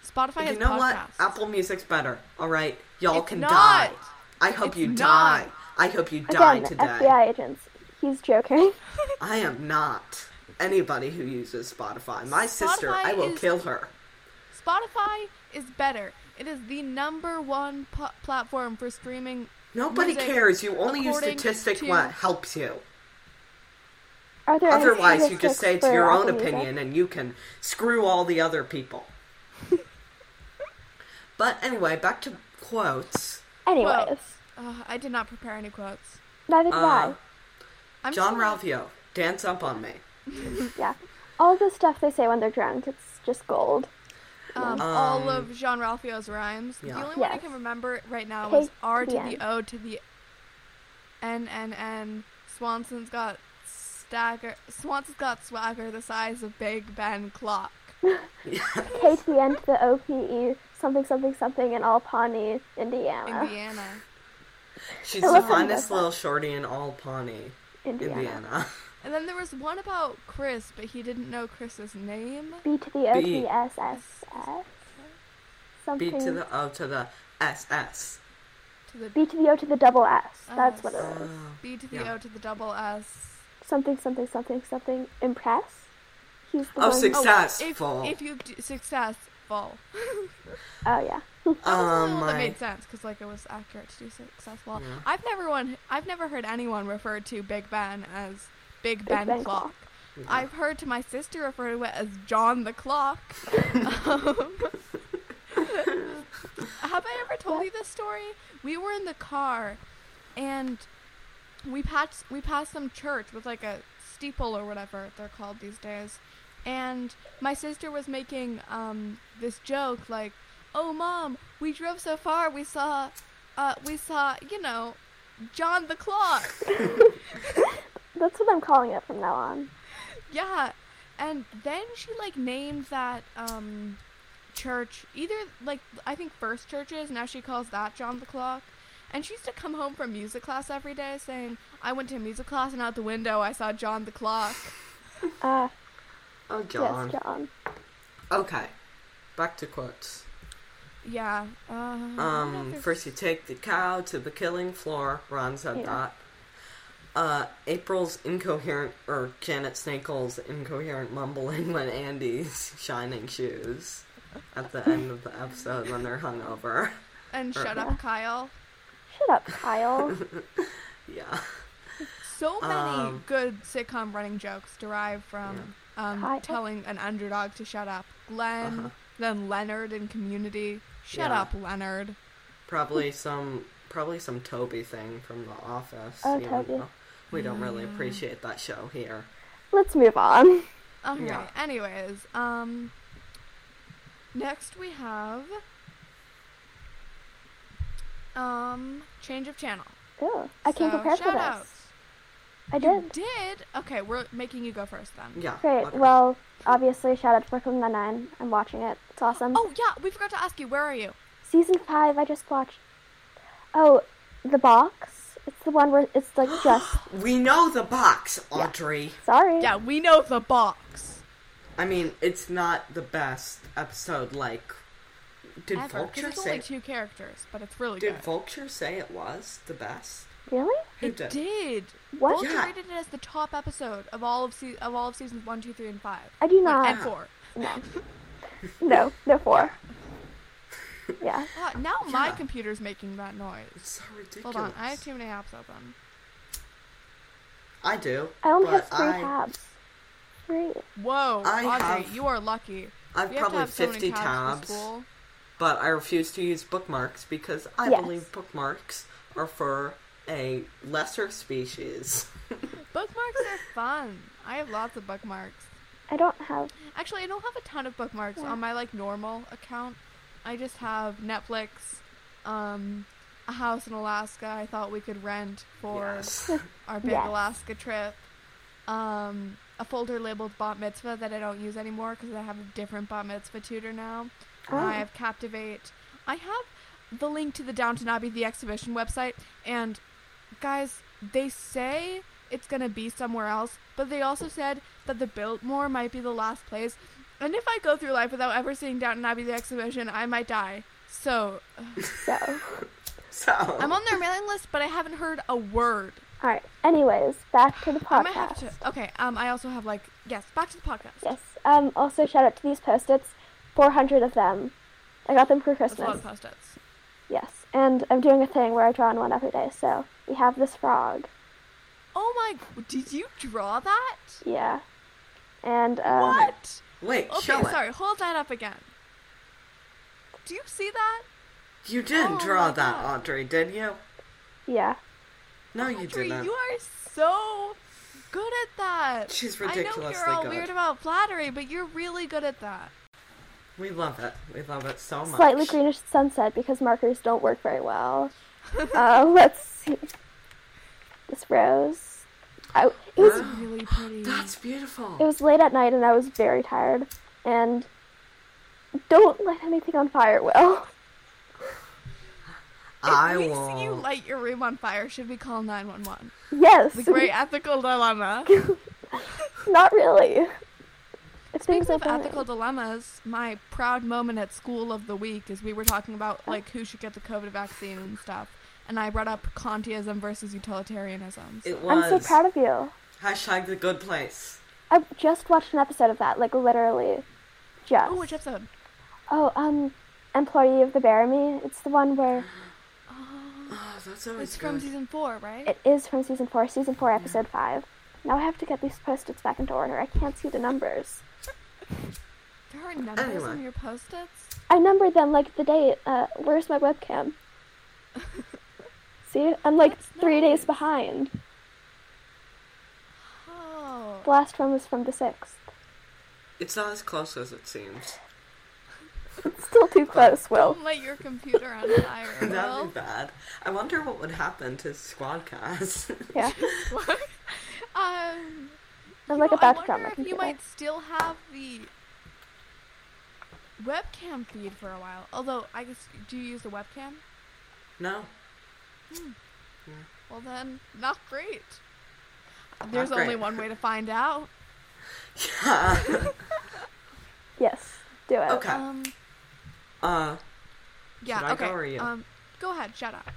Spotify has you know what? Apple Music's better. All right, y'all It's can not. die. I hope It's you not. die. I hope you die Again, today. FBI agents. He's joking. I am not anybody who uses Spotify. My sister, I will is- kill her. Spotify is better. It is the number one po- platform for streaming. Nobody music cares. You only use according statistic to- what helps you. Are there any Otherwise, you just say it's your own opinion and you can screw all the other people. but anyway, back to quotes. Anyways, Uh, I did not prepare any quotes. neither did Uh, I'm John sorry. Ralphio, dance up on me. Yeah. All the stuff they say when they're drunk, it's just gold. Um, Um, all of Jean Ralphio's rhymes. yeah. The only one I can remember right now K was R to to the O to the N N N. Swanson's got stagger. Swanson's got swagger the size of Big Ben clock. K to the to the O P E something something something in all Pawnee, Indiana. Indiana. She's the love how he finest little shorty in all Pawnee, Indiana. Indiana. And then there was one about Chris, but he didn't know Chris's name. B to the O to the S S S. Something. B to the O to the SS. To the B to the O to the double S. That's what it is. B to the O to the double S. Something something something something. Impress. He's the Oh, one. six- Oh, Successful. if, if you d- successful. Oh yeah. That was Um, only that made sense because like it was accurate to do successful. Yeah. I've never one. I've never heard anyone refer to Big Ben as Big Ben, Ben Clock. Clock. I've heard to my sister refer to it as John the Clock. um, have I ever told you this story? We were in the car, and we passed we passed some church with like a steeple or whatever they're called these days, and my sister was making um this joke like, "Oh mom, we drove so far, we saw, uh, we saw you know, John the Clock." That's what I'm calling it from now on. Yeah, and then she like named that um church either like I think First Churches. Now she calls that John the Clock. And she used to come home from music class every day saying, "I went to music class and out the window I saw John the Clock." Ah, Oh, John. yes, John. Okay, back to quotes. Yeah. Uh, I don't know if Um, first you take the cow to the killing floor. Ron said Yeah. that. Uh, April's incoherent, or Janet Snakehole's incoherent mumbling when Andy's shining shoes at the end of the episode when they're hungover. and shut Yeah. up, Kyle. Shut up, Kyle. Yeah. So many Um, good sitcom running jokes derive from um, Kyle? telling an underdog to shut up. Glenn, Uh-huh. then Leonard in Community. Shut Yeah. up, Leonard. Probably some, probably some Toby thing from The Office. Oh, even Toby. We don't really appreciate that show here. Let's move on. Okay. Yeah. Anyways, um, next we have um change of channel. Ooh, I came So, prepared for shout this. outs. I You did. did? Okay, we're making you go first then. Yeah. Great. okay. Well, obviously, shout out to Brooklyn Nine-Nine. I'm watching it. It's awesome. Oh yeah, we forgot to ask you. Where are you? Season five, I just watched. Oh, the box. It's the one where it's like just. we know the box, Audrey. Sorry. Yeah, we know the box. I mean, it's not the best episode. Like, did Ever, 'cause Vulture it's say? only two characters, but it's really Did good. Did Vulture say it was the best? Really? Who it did? did. What? Vulture Yeah. rated it as the top episode of all of se- of all of seasons one, two, three, and five. I do Wait, not. and four. No. No. No four. Yeah. Ah, now my computer's making that noise. It's so ridiculous. Hold on, I have too many apps open. I do. I only but have three I, tabs. Three. Whoa, I Audrey, have- you are lucky. I've You have to probably have so many fifty tabs, tabs, for school. But I refuse to use bookmarks because I Yes. believe bookmarks are for a lesser species. Bookmarks are fun. I have lots of bookmarks. I don't have. Actually, I don't have a ton of bookmarks Yeah. on my like normal account. I just have Netflix, um, a house in Alaska. I thought we could rent for yes. our big Yes. Alaska trip. Um, a folder labeled Bat Mitzvah that I don't use anymore because I have a different Bat Mitzvah tutor now. Oh. I have Captivate. I have the link to the Downton Abbey the exhibition website, and guys, they say it's gonna be somewhere else, but they also said that the Biltmore might be the last place. And if I go through life without ever seeing Downton Abbey the exhibition, I might die. So So. So I'm on their mailing list, but I haven't heard a word. All right. Anyways, back to the podcast. I might have to. Okay. Um. I also have like yes. Back to the podcast. Yes. Um. Also, shout out to these post-its. Four hundred of them. I got them for That's a lot Christmas. of post-its. Yes. And I'm doing a thing where I draw on one every day. So we have this frog. Oh my! Did you draw that? Yeah. And uh, What? wait, Okay. show it. Sorry. Hold that up again. Do you see that? You did Oh draw that, God. Audrey, did you? yeah. No, you Audrey, didn't. you are so good at that. She's ridiculously good. I know you're all good. weird about flattery, but you're really good at that. We love it. We love it so much. Slightly greenish sunset because markers don't work very well. uh, let's see. This rose. I, it was Wow. Really pretty. That's beautiful. it was late at night and I was very tired. And don't light anything on fire, Will. I if we will. see you light your room on fire, should we call 911? Yes. The great ethical dilemma. Not really. If things Speaking are of burning. ethical dilemmas, my proud moment at school of the week is we were talking about like who should get the COVID vaccine and stuff, and I brought up Kantianism versus utilitarianism. So- It was. I'm so proud of you. Hashtag the good place. I just watched an episode of that, like literally, just. oh, which episode? Oh, um, employee of the Bearimy. It's the one where Oh, that's always It's from season four, right? it is from season four, season four, episode five. Now I have to get these post-its back into order. I can't see the numbers. There are numbers Anyway. on your post-its. I numbered them like the day. Uh, where's my webcam? see, I'm like That's three days behind. Oh. The last one was from the sixth. It's not as close as it seems. It's still too close, Will. Don't light your computer on fire, That'd Will. be bad. I wonder what would happen to Squadcast. Yeah, um, I'm you like know, about I to drop wonder my if you might still have the webcam feed for a while. Although, I guess, do you use the webcam? no. Well, then, not great. There's Not only one way to find out. Yeah. Yes, do it. okay. Um, Uh, Yeah. Should I okay. go or you? Um, go ahead. shout out.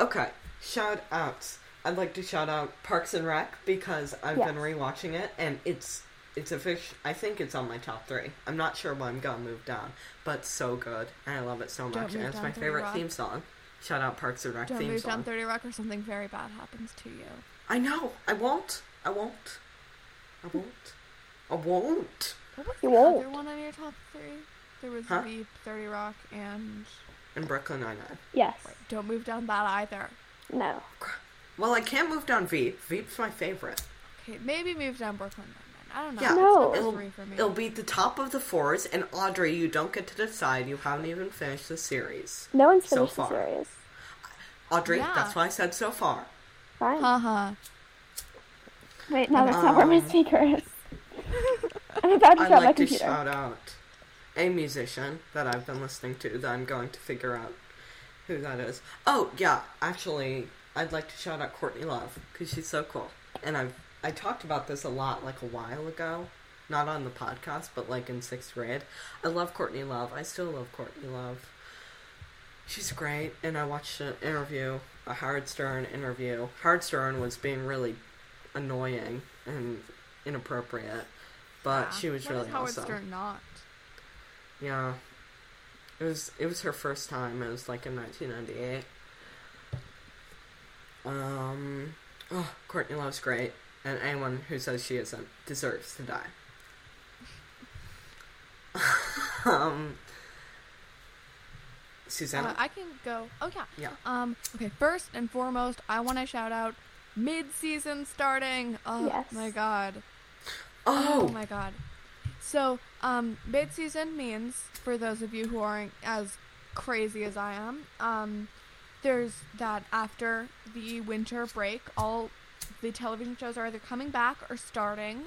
Okay, shout outs. I'd like to shout out Parks and Rec because I've been rewatching it and it's it's a fish. I think it's on my top three. I'm not sure what I'm gonna move down, but so good and I love it so much. And it's my favorite Rock. theme song. Shout out Parks and Rec Don't theme move down 30 Rock or something very bad happens to you. I know. I won't. I won't. I won't. I won't. What was You the other won't. one on your top three? There was Huh? Veep, 30 Rock, and In Brooklyn Nine Nine. Yes. wait, don't move down that either. No. Well, I can't move down Veep. Veep's my favorite. Okay, maybe move down Brooklyn Nine-Nine. I don't know. Yeah, No. It'll, for me. it'll be the top of the fours, and Audrey, you don't get to decide. You haven't even finished the series. No one's So finished the far. series. Audrey, Yeah. that's what I said so far. Fine. Haha. Wait, no, that's not where my Um, speaker is. I'm about to I'd drop my like to shout out a musician that I've been listening to that I'm going to figure out who that is. Oh, yeah, actually, I'd like to shout out Courtney Love because she's so cool. And I've I talked about this a lot like a while ago, not on the podcast, but like in sixth grade. I love Courtney Love. I still love Courtney Love. She's great, and I watched an interview, a Howard Stern interview. Howard Stern was being really annoying and inappropriate, but Yeah. she was When really Howard awesome. Stern not? Yeah. It was it was her first time. It was like in 1998. Um oh, Courtney Love's great and anyone who says she isn't deserves to die. um Suzanne? Uh, I can go. Oh yeah. Yeah. Um. Okay. First and foremost, I want to shout out mid-season starting. Oh Yes. my god. Oh oh, my god. So, um, mid-season means for those of you who aren't as crazy as I am, um, there's that after the winter break, all the television shows are either coming back or starting,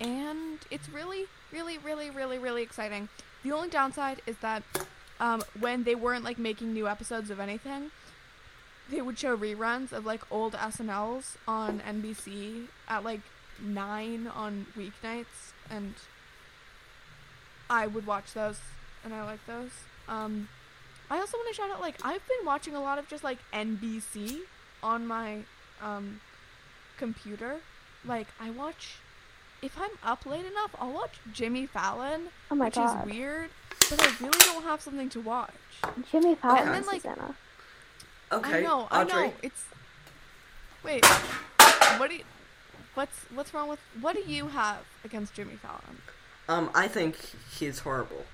and it's really, really, really, really, really exciting. The only downside is that um, when they weren't like making new episodes of anything, they would show reruns of like old SNLs on NBC at like nine on weeknights, and I would watch those, and I like those. Um, I also want to shout out like I've been watching a lot of just like NBC on my um computer. Like I watch if I'm up late enough, I'll watch Jimmy Fallon, Oh my which god. is weird, but I really don't have something to watch. Jimmy Fallon And then, like- Susanna. okay. I know, Audrey. I know. It's wait. What do you? What's what's wrong with? What do you have against Jimmy Fallon? Um I think he's horrible.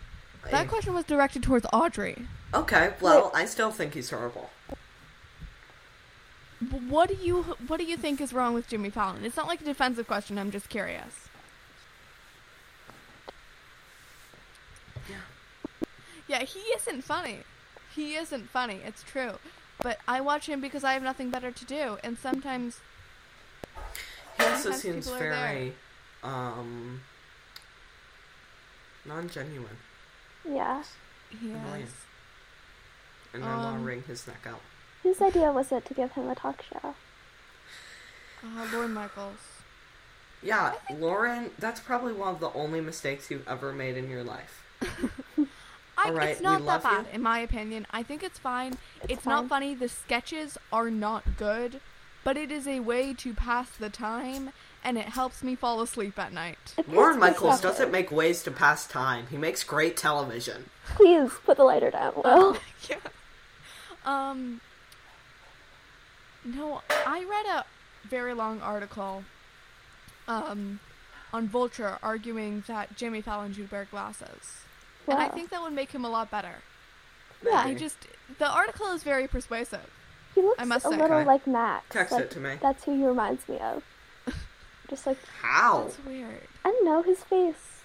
That question was directed towards Audrey. okay, well, I still think he's horrible. What do you What do you think is wrong with Jimmy Fallon? It's not like a defensive question. I'm just curious. Yeah. Yeah, he isn't funny. He isn't funny. It's true. But I watch him because I have nothing better to do, and sometimes He also Sometimes seems people are very um non-genuine. Yeah. he Annoying. is. And I want Um, to wring his neck out. Whose idea was it to give him a talk show? Uh, Lorne Michaels. Yeah, Lorne, that's probably one of the only mistakes you've ever made in your life. I, Alright, it's we not love that you. bad, in my opinion. I think it's fine. It's, It's not funny. The sketches are not good, but it is a way to pass the time, and it helps me fall asleep at night. It Lorne Michaels doesn't make ways to pass time. He makes great television. Please put the lighter down, Will. yeah. Um. No, I read a very long article. Um, on Vulture arguing that Jimmy Fallon should wear glasses, and I think that would make him a lot better. Yeah. I just the article is very persuasive. He looks I must a say. little Okay. like Max. Text like, it to me. That's who he reminds me of. Just like How? That's weird. I don't know his face.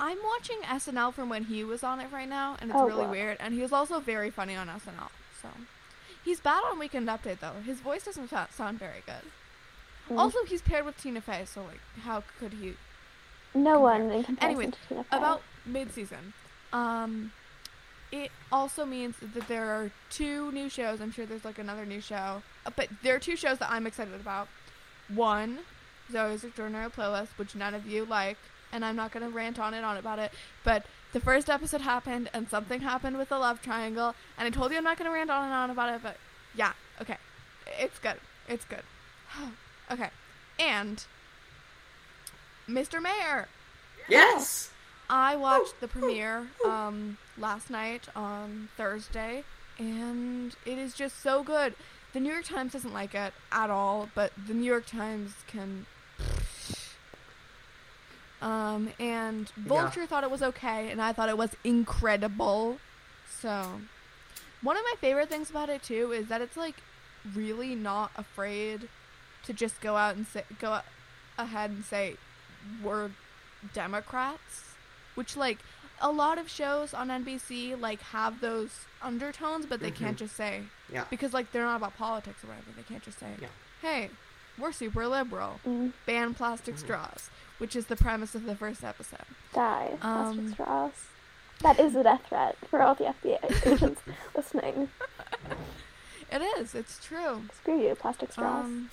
I'm watching SNL from when he was on it right now, and it's Oh, really wow. weird. And he was also very funny on SNL. So he's bad on Weekend Update though. His voice doesn't fa- sound very good. Mm. Also, he's paired with Tina Fey, so like, how could he? No one in comparison Anyways, to Tina Fey. About mid-season, um, it also means that there are two new shows. I'm sure there's like another new show, uh, but there are two shows that I'm excited about. One, Zoey's Extraordinary Playlist, which none of you like, and I'm not gonna rant on and on about it. But the first episode happened and something happened with the love triangle, and I told you I'm not going to rant on and on about it, but yeah, okay. It's good. It's good. okay. And Mr. Mayor, Yes. I watched the premiere um, last night on Thursday, and it is just so good. The New York Times doesn't like it at all, but the New York Times can. Um, and Vulture thought it was okay, and I thought it was incredible. So, one of my favorite things about it too is that it's like really not afraid to just go out and say go ahead and say we're Democrats, which like a lot of shows on NBC like have those undertones, but they can't just say Yeah. because like they're not about politics or whatever. They can't just say, Yeah. "Hey, we're super liberal, Mm, ban plastic straws," which is the premise of the first episode. die. Plastic Um, straws. That is a death threat for all the FDA agents listening. It is. It's true. Screw you, plastic straws. Um,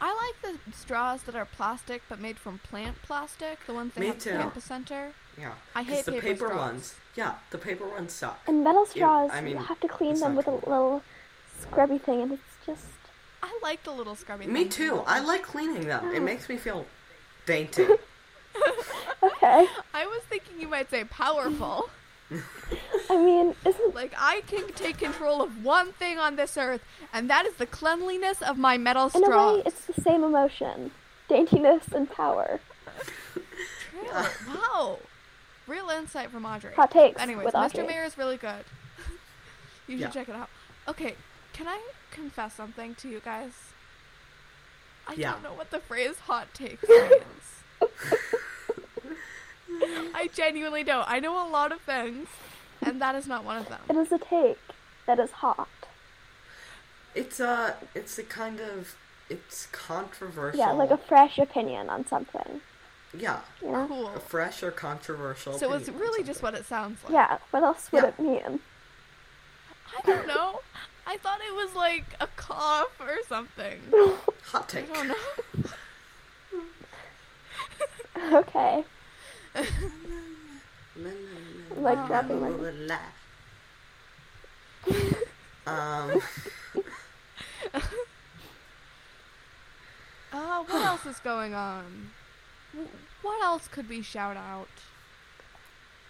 I like the straws that are plastic but made from plant plastic. The ones they Me have too. at Campus Center. Yeah. I hate the paper paper straws. ones. Yeah, the paper ones suck. and metal Ew, straws, I mean, you have to clean them not with a little scrubby thing, and it's just. I like the little scrubby. Me things. too. I like cleaning them. It oh. makes me feel dainty. Okay. I was thinking you might say powerful. I mean, isn't like I can take control of one thing on this earth, and that is the cleanliness of my metal straw. in a way it's the same emotion, daintiness and power. True. wow. Real insight from Audrey. Hot takes Anyways, with Mr. Audrey. Mayor is really good. you should Yeah. check it out. Okay, can I confess something to you guys? I Yeah. don't know what the phrase hot takes means. I genuinely don't. I know a lot of things, and that is not one of them. It is a take that is hot. It's a, it's a kind of, it's controversial. Yeah, like a fresh opinion on something. yeah, You know? Cool. a fresh or controversial. So it's really just what it sounds like. Yeah, what else would Yeah. it mean? I don't know. I thought it was like a cough or something. hot I take. don't know. Okay. Like Um, dropping my um, Uh, what else is going on? What else could we shout out?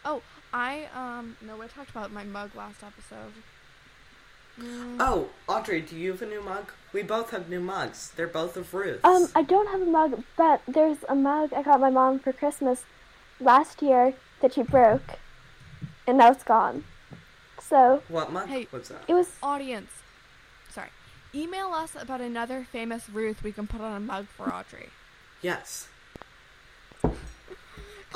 Oh, I um no, I talked about my mug last episode. Mm, oh, Audrey, do you have a new mug? We both have new mugs. They're both of Ruth's. Um, I don't have a mug, but there's a mug I got my mom for Christmas last year that she broke, and now it's gone. So what mug Hey. was that? it was audience, sorry, email us about another famous Ruth we can put on a mug for Audrey. yes. I'll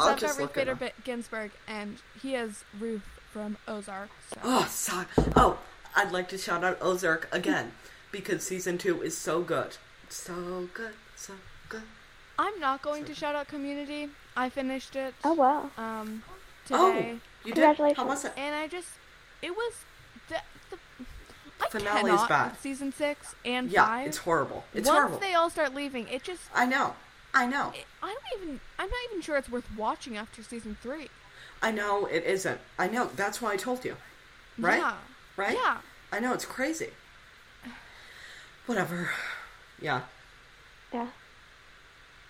I've got just Ruth look it Bader Ginsburg, and he is Ruth from Ozark. So. Oh, so, oh, I'd like to shout out Ozark again because season two is so good. So good, so good. I'm not going to shout out Community. I finished it oh wow. um Oh, today. you did? How was it? And I just, it was the, the I Finale's cannot bad. season six and Yeah, five. it's horrible. It's Once horrible. they all start leaving, it just, I know. I know. it, I don't even, I'm not even sure it's worth watching after season three. I know it isn't. I know. That's why I told you. Right? Yeah. Right? Yeah. I know it's crazy. Whatever. Yeah. Yeah.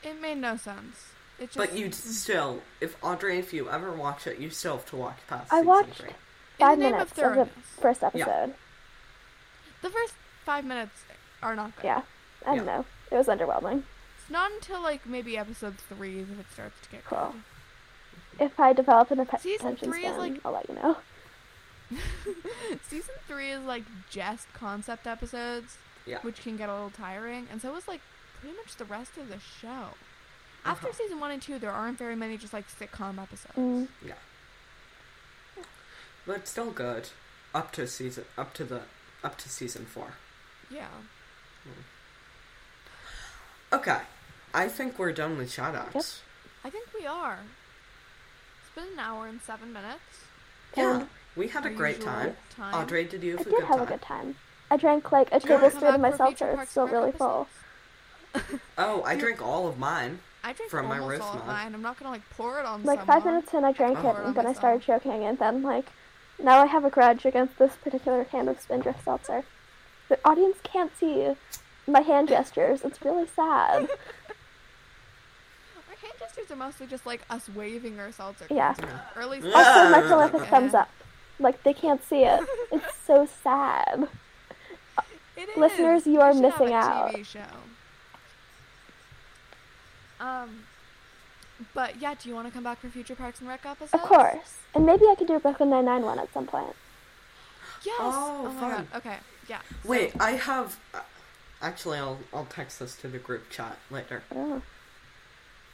It made no sense. It just, But you still, if Audrey, if you ever watch it, you still have to watch past I watched three. Five name of minutes of, the first episode. the first five minutes are not good. Yeah. I don't Yeah. know. It was underwhelming. It's not until like maybe episode three that it starts to get Cool. good. If I develop an Season attention three is, span, like- I'll let you know. season three is like just concept episodes. Yeah. which can get a little tiring. And so is like pretty much the rest of the show. After Uh-huh. season one and two, there aren't very many just like sitcom episodes. Mm. Yeah. But still good. Up to season up to the up to season four. Yeah. Okay. I think we're done with shout outs. Yep. I think we are. It's been an hour and seven minutes. Yeah. And We had a great time. time. Audrey, did you have a did good have time? a good time. I drank like a Good. tablespoon of my back for seltzer. It's still really full. Oh, I drank all of mine. I drink From my almost wrist all of mug. mine. I'm not gonna like pour it on Like someone. five minutes in, I drank Oh. it, and then I started choking, and then like now I have a grudge against this particular can of Spindrift seltzer. The audience can't see my hand gestures. It's really sad. Our hand gestures are mostly just like us waving our seltzer. Yeah. cans, Or at least Yeah. Also, my prolific thumbs up. Like they can't see it. It's so sad. It is. Listeners, you are should have missing a out. Show. Um, but yeah, do you want to come back for future Parks and Rec episodes? Of course. And maybe I could do a Brooklyn Nine Nine one at some point. Yes. Oh, my fun. god. Okay. Yeah. so- Wait, I have. uh, Actually, I'll I'll text this to the group chat later Oh,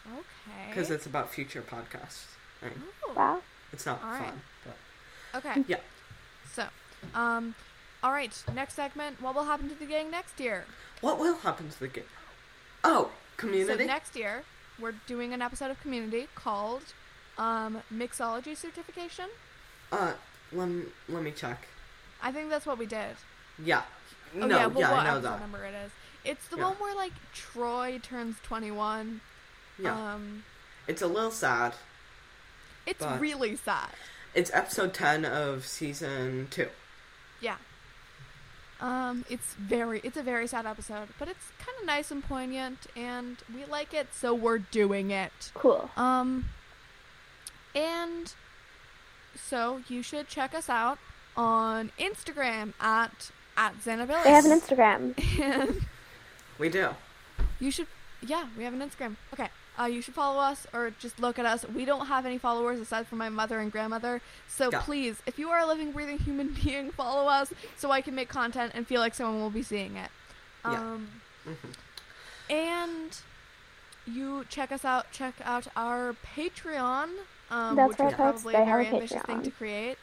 Okay. because it's about future podcasts. Right? Ooh, wow. It's not All right. fun, but Okay. yeah. So, um, all right. Next segment. What will happen to the gang next year? What will happen to the gang? Oh, community. So next year, we're doing an episode of Community called um, Mixology Certification. uh, let me, let me check. I think that's what we did. Yeah. Oh no, yeah, yeah, but what I know that. number it is? It's the Yeah. one where like Troy turns twenty-one. Yeah, Um, it's a little sad. it's But- really sad. It's episode ten of season two. Yeah. Um, it's very, it's a very sad episode, but it's kind of nice and poignant, and we like it, so we're doing it. Cool. Um, and so you should check us out on Instagram at at Xanabilis. They have an Instagram. We do. you should, yeah, we have an Instagram. Okay. Uh, you should follow us or just look at us. We don't have any followers aside from my mother and grandmother. So Yeah. please, if you are a living, breathing human being, follow us so I can make content and feel like someone will be seeing it. Yeah. Um, Mhm. and you check us out. Check out our Patreon, um, That's which right, is folks, probably they a have a very ambitious thing to create.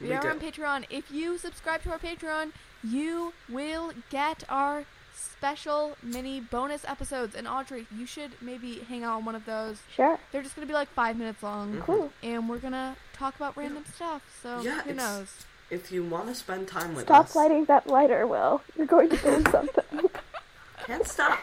We, We are do. on Patreon. If you subscribe to our Patreon, you will get our special mini bonus episodes. And Audrey, you should maybe hang out on one of those. Sure. They're just gonna be like five minutes long, Mhm. Cool. and we're gonna talk about random stuff. So Yeah, who it's- knows? If you want to spend time with Stop us, lighting that lighter, Will. You're going to burn something. can't stop.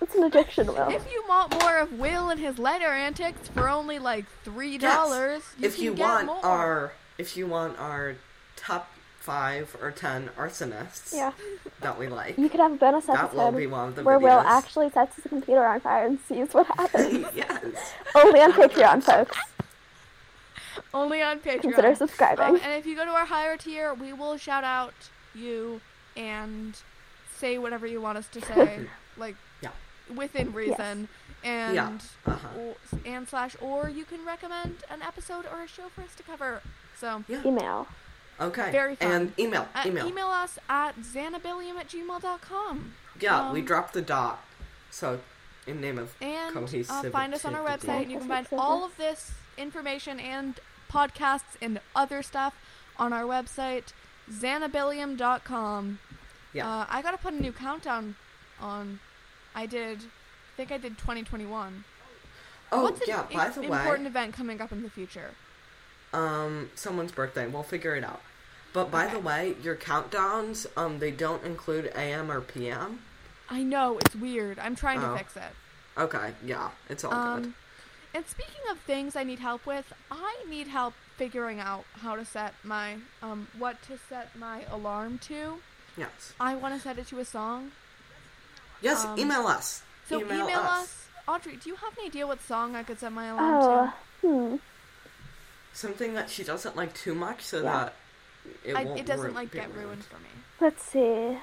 it's an addiction, Will. If you want more of Will and his lighter antics for only like three dollars, Yes. if can you get want more. our, if you want our top five or ten arsonists Yeah. that we like, You could have a bonus that episode will be one of the where Will actually sets his computer on fire and sees what happens. yes. Only on Patreon, folks. only on Patreon. Consider subscribing. Um, and if you go to our higher tier, we will shout out you and say whatever you want us to say, like Yeah. within reason, and Yeah. Uh-huh. or, and slash, or you can recommend an episode or a show for us to cover. So Yeah. Email. Okay. Very fun. And email. uh, email. email us at xanabillium at gmail.com. Yeah, we um, dropped the dot. So, in name of and uh, find us on our website. You can find all of this information and podcasts and other stuff on our website, xanabillium.com. Yeah. Uh, I gotta put a new countdown on. I did. I think I did 2021. oh, What's an yeah. i- By the important way, event coming up in the future? Um, someone's birthday. We'll figure it out. But by the way, your countdowns, um, they don't include AM or PM. I know it's weird. I'm trying Oh. to fix it. Okay. Yeah, it's all good. Um, and speaking of things I need help with, I need help figuring out how to set my um what to set my alarm to. Yes. I want to set it to a song. Yes. um, email us. So email, us. Audrey, do you have an idea what song I could set my alarm Oh, hmm. Something that she doesn't like too much, so Yeah. that it? I, won't it doesn't ru- like get ruined for me. Let's see.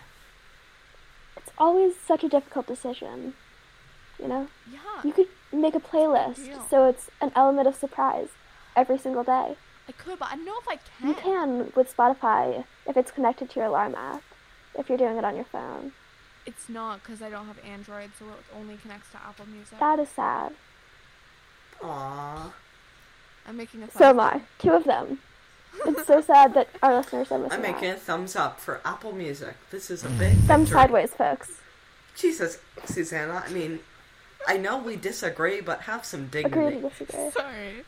It's always such a difficult decision. You know? Yeah. You could make a playlist Deal. so it's an element of surprise every single day. I could, but I don't know if I can. You can with Spotify if it's connected to your alarm app, if you're doing it on your phone. It's not because I don't have Android, so it only connects to Apple Music. That is sad. Aww. I'm making a. So am I. Two of them. It's so sad that our listeners are missing I'm making out. a thumbs up for Apple Music. This is a big Thumb victory. sideways, folks. Jesus, Susanna. I mean, I know we disagree, but have some Agree to dignity. disagree. Sorry.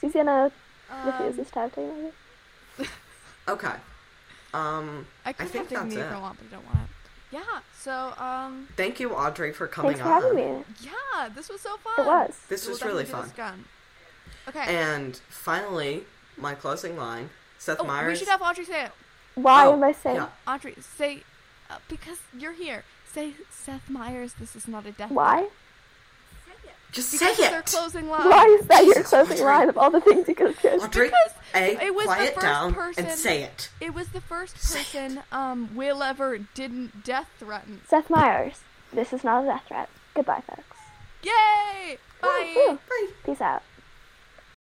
Susanna Um, refuses to have dignity. Okay. Um, I could think have dignity that's if I it. want, but I don't want it. yeah. So um, Thank you, Audrey, for coming Thanks for on. having me. yeah, this was so fun. It was. This We'll was really definitely do fun. This again. Okay. And finally, my closing line. Seth oh, Meyers. we should have Audrey say it. Why Oh, am I saying? yeah. Audrey, say uh, because you're here. Say Seth Meyers. This is not a death. Why? Just Because say their closing line. Why is that your closing Audrey. line of all the things you could have chosen? Audrey, Because A, it was the quiet first down person- and say it. It was the first Say person um Will ever didn't death threaten. Seth Meyers. This is not a death threat. Goodbye, folks. Yay! Bye. Woo, woo. Bye. Peace out.